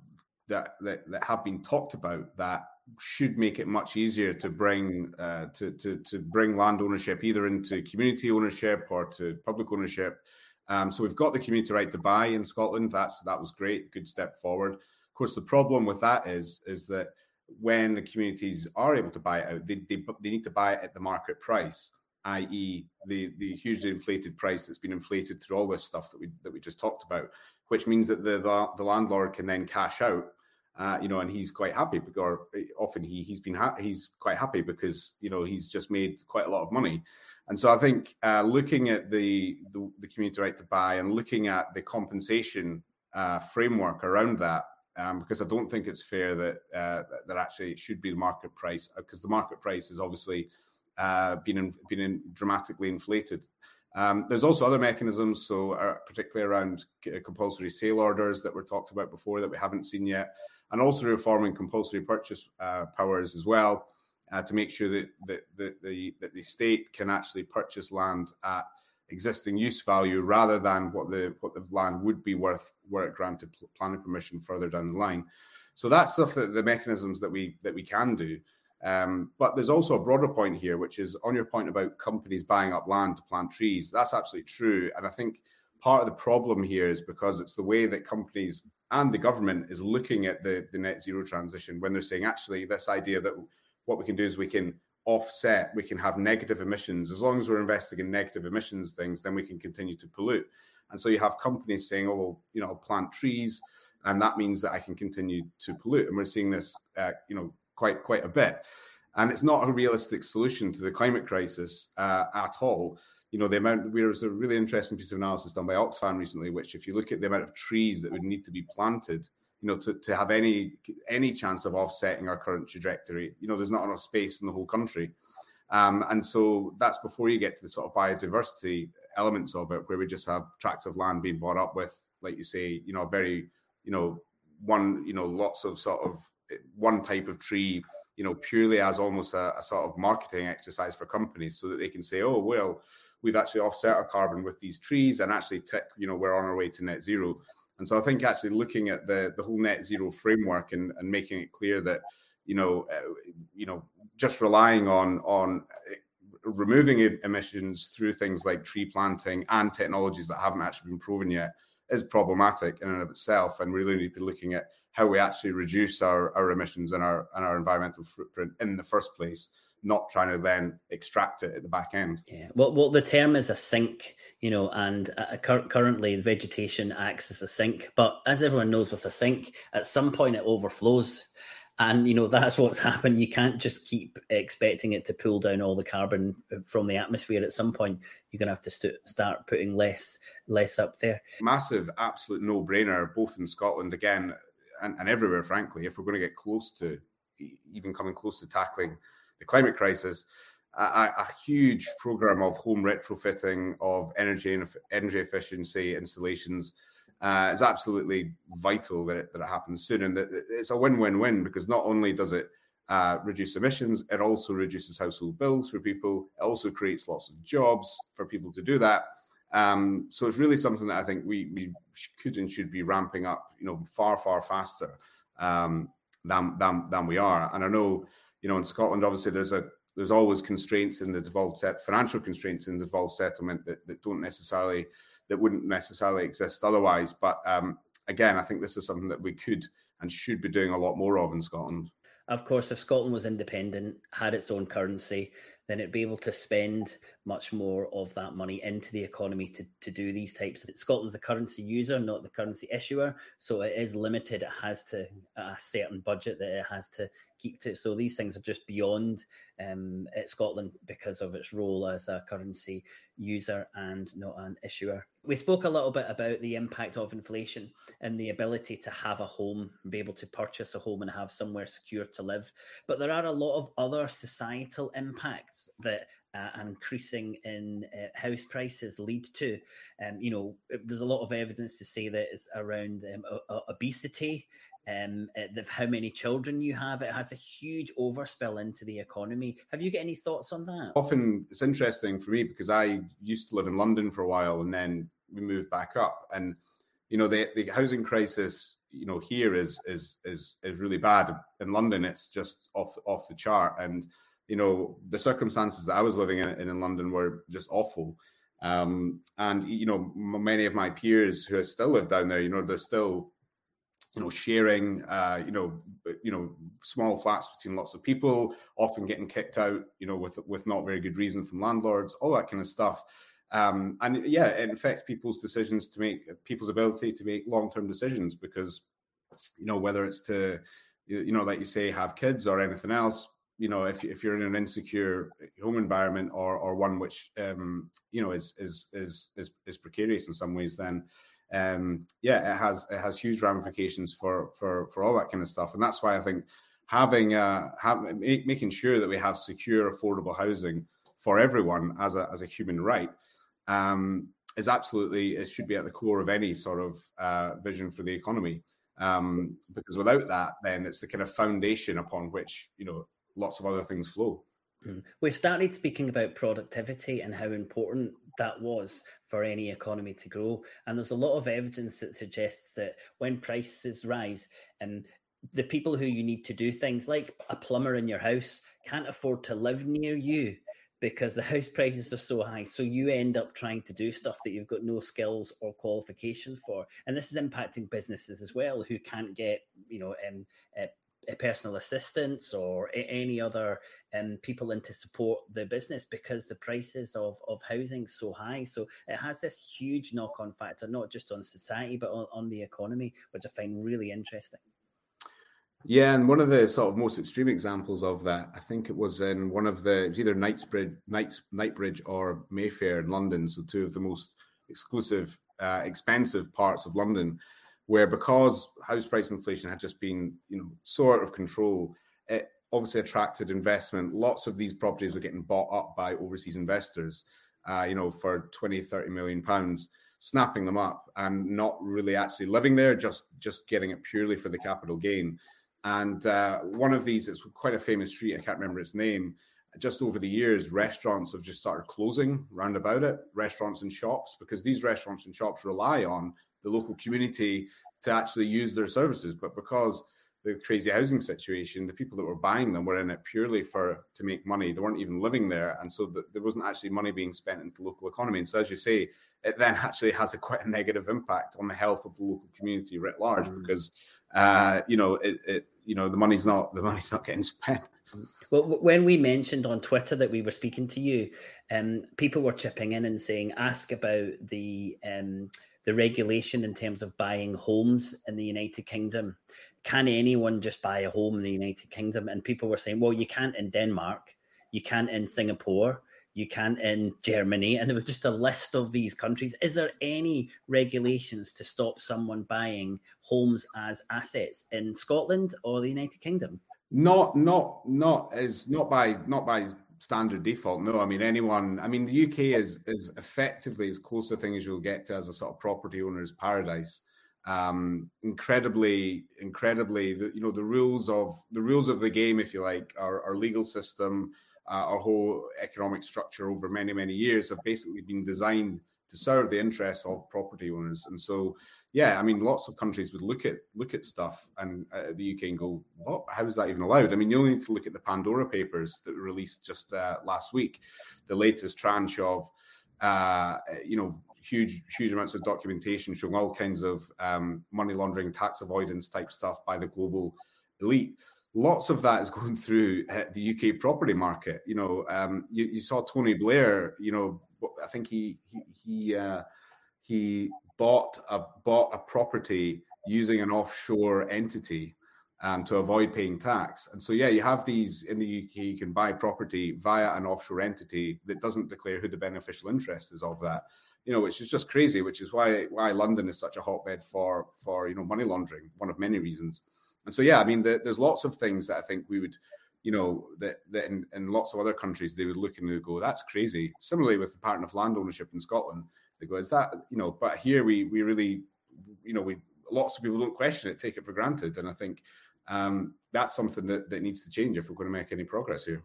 that, that that have been talked about that should make it much easier to bring uh, to, to to bring land ownership either into community ownership or to public ownership. Um, so we've got the community right to buy in Scotland. That's that was great, good step forward. Of course, the problem with that is is that when the communities are able to buy it out, they, they, they need to buy it at the market price, i.e., the the hugely inflated price that's been inflated through all this stuff that we that we just talked about, which means that the the, the landlord can then cash out uh, you know, and he's quite happy because often he he's been ha- he's quite happy because you know he's just made quite a lot of money, and so I think uh, looking at the, the, the community right to buy and looking at the compensation uh, framework around that, um, because I don't think it's fair that uh, that actually it should be the market price because the market price has obviously uh, been in, been in dramatically inflated. Um, there's also other mechanisms, so uh, particularly around compulsory sale orders that were talked about before that we haven't seen yet and also reforming compulsory purchase uh, powers as well uh, to make sure that, that, that, the, that the state can actually purchase land at existing use value rather than what the what the land would be worth were it granted planning permission further down the line. So that's stuff that the mechanisms that we that we can do. Um, but there's also a broader point here, which is on your point about companies buying up land to plant trees. That's absolutely true, and I think part of the problem here is because it's the way that companies and the government is looking at the, the net zero transition when they're saying actually this idea that what we can do is we can offset, we can have negative emissions. As long as we're investing in negative emissions things, then we can continue to pollute. And so you have companies saying, oh, well, you know, plant trees, and that means that I can continue to pollute. And we're seeing this, uh, you know, quite quite a bit. And it's not a realistic solution to the climate crisis uh, at all you know, the amount there was a really interesting piece of analysis done by Oxfam recently, which if you look at the amount of trees that would need to be planted, you know, to, to have any any chance of offsetting our current trajectory, you know, there's not enough space in the whole country. Um, and so that's before you get to the sort of biodiversity elements of it, where we just have tracts of land being bought up with, like you say, you know, very, you know, one, you know, lots of sort of one type of tree, you know, purely as almost a, a sort of marketing exercise for companies so that they can say, oh, well, we've actually offset our carbon with these trees and actually tech, you know, we're on our way to net zero. And so I think actually looking at the the whole net zero framework and, and making it clear that, you know, uh, you know, just relying on on uh, removing emissions through things like tree planting and technologies that haven't actually been proven yet is problematic in and of itself. And we really need to be looking at how we actually reduce our, our emissions and our and our environmental footprint in the first place not trying to then extract it at the back end. Yeah, well, well the term is a sink, you know, and uh, currently vegetation acts as a sink. But as everyone knows, with a sink, at some point it overflows. And you know that's what's happened. You can't just keep expecting it to pull down all the carbon from the atmosphere. At some point, you're going to have to st- start putting less less up there. Massive, absolute no-brainer, both in Scotland again and, and everywhere. Frankly, if we're going to get close to even coming close to tackling the climate crisis, a, a, huge program of home retrofitting of energy and energy efficiency installations uh, is absolutely vital that it, that it happens soon. And it's a win-win-win because not only does it uh, reduce emissions, it also reduces household bills for people. It also creates lots of jobs for people to do that. Um, so it's really something that I think we we could and should be ramping up, you know, far far faster um, than than than we are. And I know you know, in Scotland, obviously, there's a there's always constraints in the devolved set financial constraints in the devolved settlement that, that don't necessarily that wouldn't necessarily exist otherwise. But um, again, I think this is something that we could and should be doing a lot more of in Scotland. Of course, if Scotland was independent, had its own currency, then it'd be able to spend much more of that money into the economy to, to do these types of Scotland's a currency user, not the currency issuer. So it is limited. It has to a certain budget that it has to keep to. So these things are just beyond um, Scotland because of its role as a currency user and not an issuer. We spoke a little bit about the impact of inflation and the ability to have a home, be able to purchase a home and have somewhere secure to live. But there are a lot of other societal impacts that uh, increasing in uh, house prices lead to. Um, you know, there's a lot of evidence to say that it's around um, obesity, um, uh, how many children you have. It has a huge overspill into the economy. Have you got any thoughts on that? Often it's interesting for me because I used to live in London for a while and then we moved back up. And, you know, the, the housing crisis you know here is is is is really bad. In London, it's just off off the chart, and you know the circumstances that I was living in in, London were just awful. Um, and you know many of my peers who still live down there, you know, they're still you know sharing uh, you know you know small flats between lots of people often getting kicked out you know with with not very good reason from landlords all that kind of stuff um, and yeah it affects people's decisions to make people's ability to make long-term decisions because you know whether it's to you know like you say have kids or anything else you know if, if you're in an insecure home environment or or one which um, you know is, is is is is precarious in some ways then um, yeah, it has it has huge ramifications for for for all that kind of stuff, and that's why I think having uh, have, make, making sure that we have secure, affordable housing for everyone as a as a human right um, is absolutely it should be at the core of any sort of uh, vision for the economy. Um, because without that, then it's the kind of foundation upon which you know lots of other things flow. Mm. We started speaking about productivity and how important that was for any economy to grow. And there's a lot of evidence that suggests that when prices rise, and um, the people who you need to do things like a plumber in your house can't afford to live near you because the house prices are so high. So you end up trying to do stuff that you've got no skills or qualifications for, and this is impacting businesses as well who can't get you know um, uh, personal assistants or any other um, people in to support the business because the prices of, of housing so high. So it has this huge knock on factor, not just on society, but on, on the economy, which I find really interesting. Yeah, and one of the sort of most extreme examples of that, I think it was in one of the it was either Knightsbridge, Knights, Knightsbridge or Mayfair in London, so two of the most exclusive, uh, expensive parts of London where because house price inflation had just been, you know, so out of control, it obviously attracted investment. Lots of these properties were getting bought up by overseas investors, uh, you know, for 20, 30 million pounds, snapping them up and not really actually living there, just just getting it purely for the capital gain. And uh, one of these, it's quite a famous street, I can't remember its name. Just over the years, restaurants have just started closing round about it, restaurants and shops, because these restaurants and shops rely on the local community to actually use their services. But because the crazy housing situation, the people that were buying them were in it purely for to make money. They weren't even living there, and so the, there wasn't actually money being spent into the local economy. And so, as you say, it then actually has a quite a negative impact on the health of the local community writ large mm. because uh, you know it, it, you know the money's not the money's not getting spent. Well, when we mentioned on Twitter that we were speaking to you, um, people were chipping in and saying, "Ask about the." Um, the regulation in terms of buying homes in the United Kingdom. Can anyone just buy a home in the United Kingdom? And people were saying, well, you can't in Denmark, you can't in Singapore, you can't in Germany. And there was just a list of these countries. Is there any regulations to stop someone buying homes as assets in Scotland or the United Kingdom? Not, not, not as not by not by standard default. No, I mean anyone. I mean the UK is is effectively as close a thing as you'll get to as a sort of property owner's paradise. Um, incredibly, incredibly, the, you know the rules of the rules of the game, if you like, our, our legal system, uh, our whole economic structure over many many years have basically been designed to serve the interests of property owners, and so yeah, I mean, lots of countries would look at look at stuff and uh, the UK and go, "What? How is that even allowed?" I mean, you only need to look at the Pandora Papers that were released just uh, last week, the latest tranche of, uh, you know, huge huge amounts of documentation showing all kinds of um, money laundering, tax avoidance type stuff by the global elite. Lots of that is going through uh, the UK property market. You know, um, you, you, saw Tony Blair. You know, I think he he he, uh, he bought a bought a property using an offshore entity um, to avoid paying tax. And so, yeah, you have these in the UK. You can buy property via an offshore entity that doesn't declare who the beneficial interest is of that. You know, which is just crazy. Which is why why London is such a hotbed for for you know money laundering. One of many reasons. And so, yeah, I mean, the, there's lots of things that I think we would, you know, that, that in, in lots of other countries they would look and they would go, that's crazy. Similarly, with the pattern of land ownership in Scotland, they go, is that you know? But here we we really, you know, we lots of people don't question it, take it for granted, and I think um, that's something that that needs to change if we're going to make any progress here.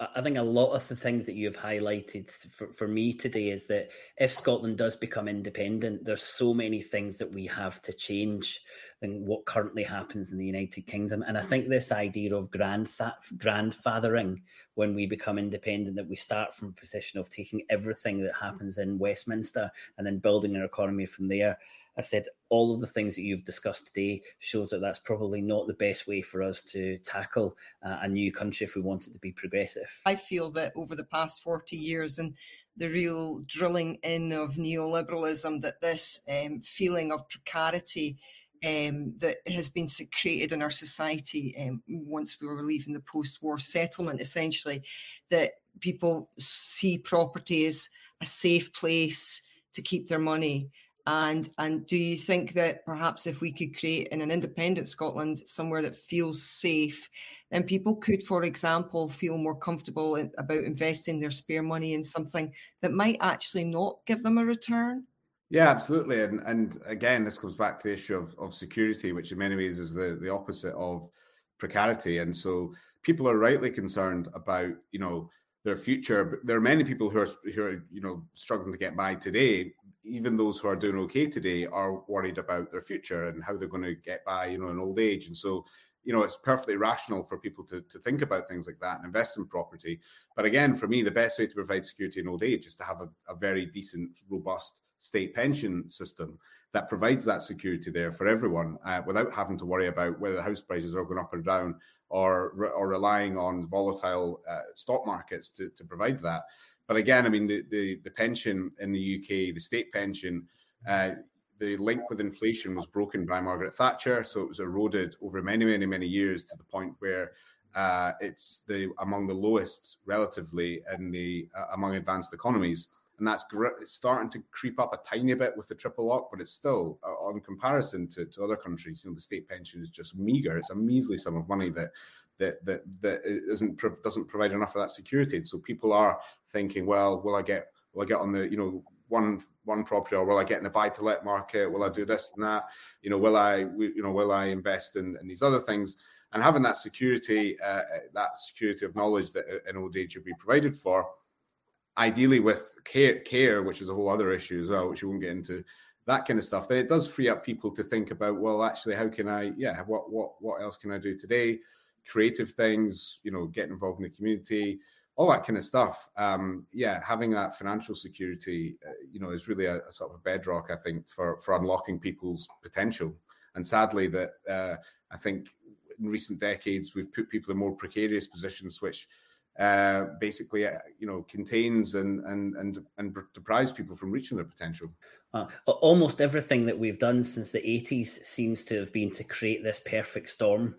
I think a lot of the things that you've highlighted for, for me today is that if Scotland does become independent, there's so many things that we have to change than what currently happens in the United Kingdom. And I think this idea of grandfathering when we become independent, that we start from a position of taking everything that happens in Westminster and then building our economy from there. I said all of the things that you've discussed today shows that that's probably not the best way for us to tackle uh, a new country if we want it to be progressive. I feel that over the past 40 years and the real drilling in of neoliberalism, that this um, feeling of precarity um, that has been created in our society um, once we were leaving the post-war settlement, essentially, that people see property as a safe place to keep their money and and do you think that perhaps if we could create in an independent Scotland somewhere that feels safe, then people could, for example, feel more comfortable about investing their spare money in something that might actually not give them a return? Yeah, absolutely. And and again, this comes back to the issue of, of security, which in many ways is the, the opposite of precarity. And so people are rightly concerned about, you know, their future. There are many people who are who are, you know, struggling to get by today even those who are doing okay today are worried about their future and how they're going to get by, you know, in old age. And so, you know, it's perfectly rational for people to, to think about things like that and invest in property. But again, for me, the best way to provide security in old age is to have a, a very decent, robust state pension system that provides that security there for everyone uh, without having to worry about whether house prices are going up or down or or relying on volatile uh, stock markets to, to provide that. But again, I mean, the, the, the pension in the UK, the state pension, uh, the link with inflation was broken by Margaret Thatcher, so it was eroded over many, many, many years to the point where uh, it's the among the lowest relatively in the uh, among advanced economies, and that's gr- starting to creep up a tiny bit with the triple lock, but it's still, uh, on comparison to, to other countries, you know, the state pension is just meager. It's a measly sum of money that that that that isn't doesn't provide enough of that security. And so people are thinking, well, will I get will I get on the you know one one property or will I get in the buy to let market? Will I do this and that? You know, will I you know will I invest in, in these other things? And having that security, uh, that security of knowledge that an old age should be provided for, ideally with care, care, which is a whole other issue as well, which we won't get into that kind of stuff. Then it does free up people to think about, well, actually, how can I, yeah, what what what else can I do today? creative things, you know, get involved in the community, all that kind of stuff. Um, yeah, having that financial security, uh, you know, is really a, a, sort of a bedrock, I think, for for unlocking people's potential. And sadly, that uh, I think in recent decades we've put people in more precarious positions, which uh, basically, uh, you know, contains and and and and deprives people from reaching their potential. Uh, almost everything that we've done since the 80s seems to have been to create this perfect storm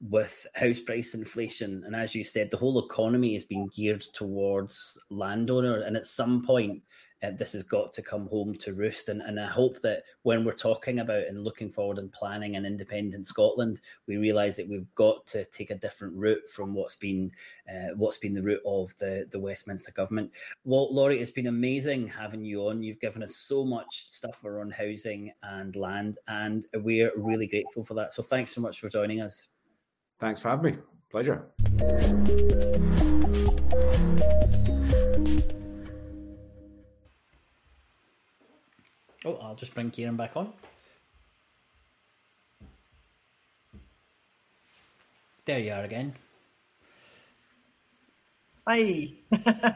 with house price inflation. And as you said, the whole economy has been geared towards landowner. And at some point, uh, this has got to come home to roost. And, and I hope that when we're talking about and looking forward and planning an independent Scotland, we realise that we've got to take a different route from what's been uh, what's been the route of the, the Westminster government. Well, Laurie, it's been amazing having you on. You've given us so much stuff around housing and land, and we're really grateful for that. So thanks so much for joining us. Thanks for having me. Pleasure. Oh, I'll just bring Kairin back on. There you are again. Hi. uh,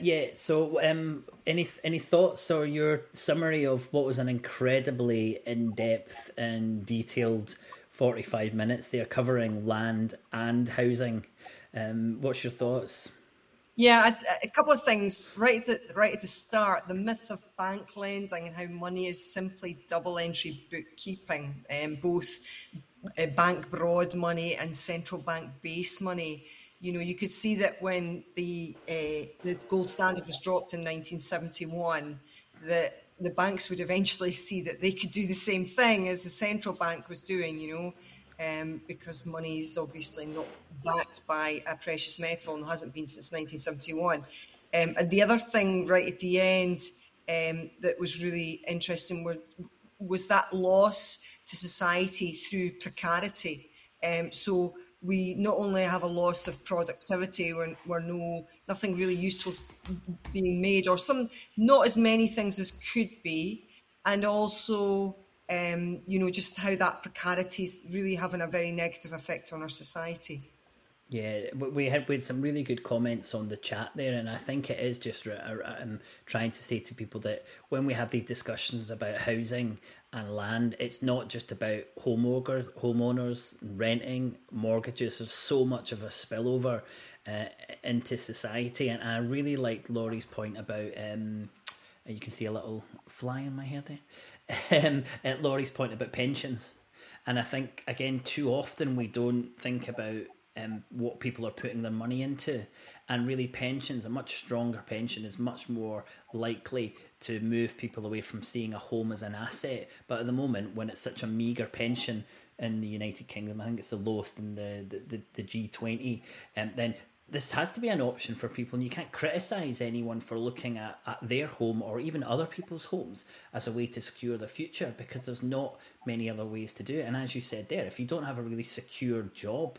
yeah. So, um, any any thoughts or your summary of what was an incredibly in depth and detailed forty five minutes there, covering land and housing? Um, what's your thoughts? Yeah, a couple of things right at the, right at the start. The myth of bank lending and how money is simply double entry bookkeeping, um, both uh, bank broad money and central bank base money. You know, you could see that when the uh, the gold standard was dropped in 1971, that the banks would eventually see that they could do the same thing as the central bank was doing. You know, um, because money is obviously not backed by a precious metal and hasn't been since 1971. Um, and the other thing right at the end um, that was really interesting were, was that loss to society through precarity. Um, so we not only have a loss of productivity where, where no nothing really useful is being made or some not as many things as could be and also um, you know, just how that precarity is really having a very negative effect on our society. Yeah, we had we had some really good comments on the chat there, and I think it is just um, trying to say to people that when we have these discussions about housing and land, it's not just about homeowners, homeowners renting, mortgages. There's so much of a spillover uh, into society, and I really liked Laurie's point about. Um, you can see a little fly in my hair there. Um, at Laurie's point about pensions, and I think again too often we don't think about um, what people are putting their money into. And really, pensions, a much stronger pension, is much more likely to move people away from seeing a home as an asset. But at the moment, when it's such a meagre pension in the United Kingdom, I think it's the lowest in the, the, the, the G20, um, then this has to be an option for people, and you can't criticise anyone for looking at, at their home or even other people's homes as a way to secure the future because there's not many other ways to do it. And as you said there, if you don't have a really secure job,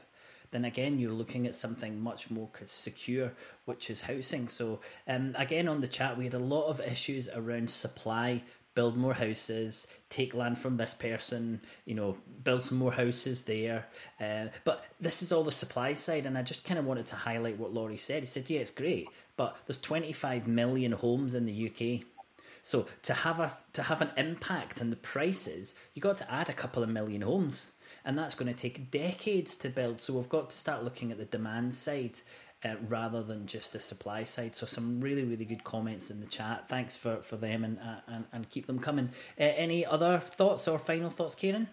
then again you're looking at something much more secure, which is housing. So um, again on the chat we had a lot of issues around supply. Build more houses, take land from this person, you know, build some more houses there. Uh, but this is all the supply side, and I just kind of wanted to highlight what Laurie said. He said, "Yeah, it's great, but there's 25 million homes in the UK." So to have us to have an impact on the prices, you got to add a couple of million homes and that's going to take decades to build. So we've got to start looking at the demand side. Uh, rather than just the supply side. So some really, really good comments in the chat. Thanks for, for them and, uh, and and keep them coming. Uh, any other thoughts or final thoughts, Kairin?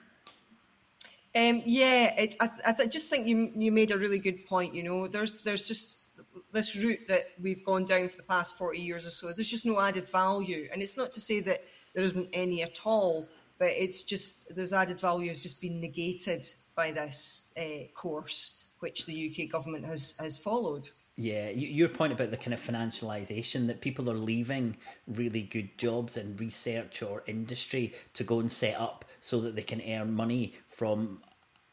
Um, yeah, it, I, I th- just think you you made a really good point. You know, there's there's just this route that we've gone down for the past forty years or so. There's just no added value, and it's not to say that there isn't any at all but it's just those added value has just been negated by this uh, course which the UK government has has followed. Yeah, your point about the kind of financialisation that people are leaving really good jobs in research or industry to go and set up so that they can earn money from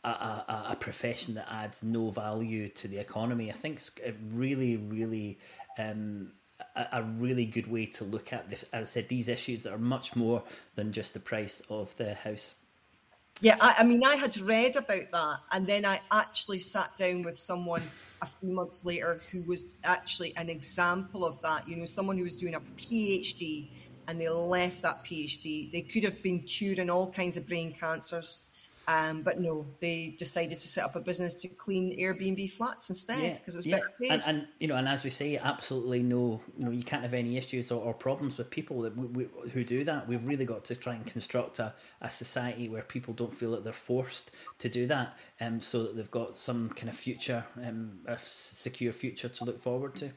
a, a, a profession that adds no value to the economy. I think it's really, really um, a, really good way to look at this. As I said, these issues are much more than just the price of the house. Yeah, I, I mean, I had read about that, and then I actually sat down with someone a few months later who was actually an example of that. You know, someone who was doing a PhD and they left that PhD. They could have been curing all kinds of brain cancers um, but no, they decided to set up a business to clean Airbnb flats instead because yeah, it was yeah. better paid. And, and, you know, and as we say, absolutely no, you know, you can't have any issues or, or problems with people that we, we, who do that. We've really got to try and construct a, a society where people don't feel that they're forced to do that, um, so that they've got some kind of future, um, a secure future to look forward to.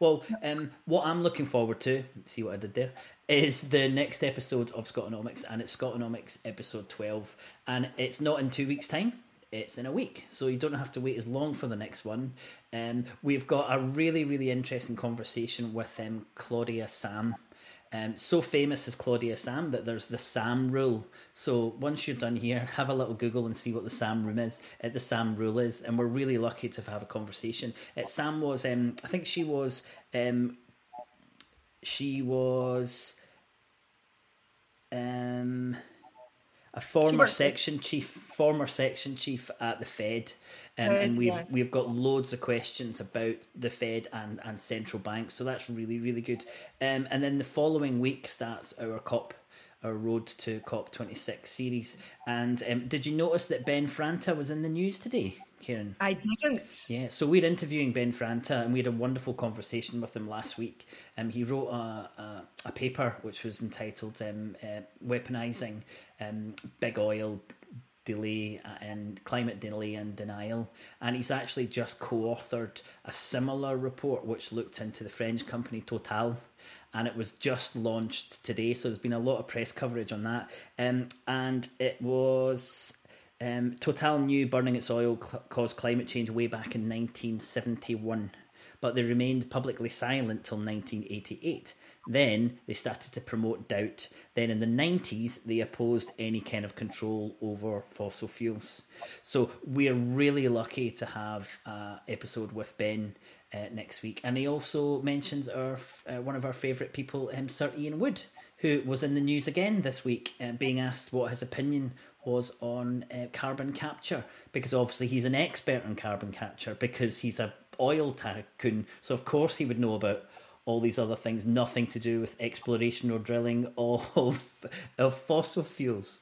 Well, um, what I'm looking forward to, see what I did there, is the next episode of Scotonomics, and it's Scotonomics episode 12. And it's not in two weeks' time, it's in a week. So you don't have to wait as long for the next one. Um, we've got a really, really interesting conversation with um, Claudia Sahm. Um, so famous is Claudia Sahm that there's the Sahm rule. So once you're done here, have a little Google and see what the Sahm room is. Uh, the Sahm rule is, and we're really lucky to have a conversation. Uh, Sahm was, um, I think she was um, she was um, a former section chief, former section chief at the Fed, um, and we've yeah. we've got loads of questions about the Fed and, and central banks. So that's really really good. Um, and then the following week starts our COP, our Road to COP twenty six series. And um, did you notice that Ben Franta was in the news today? Kairin? I didn't. Yeah, so we're interviewing Ben Franta, and we had a wonderful conversation with him last week. Um, he wrote a, a, a paper which was entitled um, uh, "Weaponizing um, Big Oil." delay and climate delay and denial and he's actually just co-authored a similar report which looked into the french company total and it was just launched today so there's been a lot of press coverage on that um, and it was um, Total knew burning its oil cl- caused climate change way back in 1971, but they remained publicly silent till 1988. Then they started to promote doubt. Then in the 90s, they opposed any kind of control over fossil fuels. So we're really lucky to have an episode with Ben uh, next week. And he also mentions our uh, one of our favourite people, um, Sir Ian Wood, who was in the news again this week, uh, being asked what his opinion was on uh, carbon capture, because obviously he's an expert on carbon capture because he's a oil tycoon. So of course he would know about all these other things, nothing to do with exploration or drilling of of fossil fuels.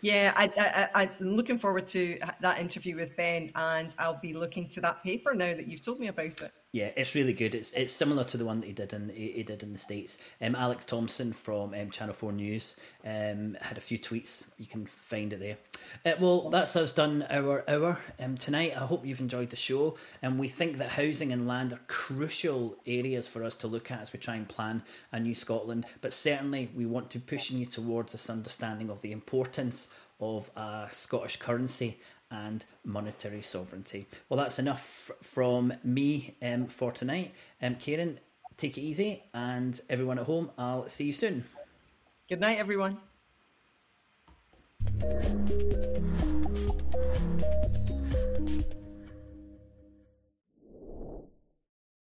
Yeah, I, I'm looking forward to that interview with Ben, and I'll be looking to that paper now that you've told me about it. Yeah, it's really good. It's it's similar to the one that he did in he did in the states. Um, Alex Thomson from um, Channel Four News um, had a few tweets. You can find it there. Uh, well, that's us done our hour um, tonight. I hope you've enjoyed the show, and we think that housing and land are crucial areas for us to look at as we try and plan a new Scotland. But certainly, we want to push you towards this understanding of the importance of a Scottish currency and monetary sovereignty. Well, that's enough from me um, for tonight. Um, Kairin, take it easy, and everyone at home, I'll see you soon. Good night, everyone. Thank you.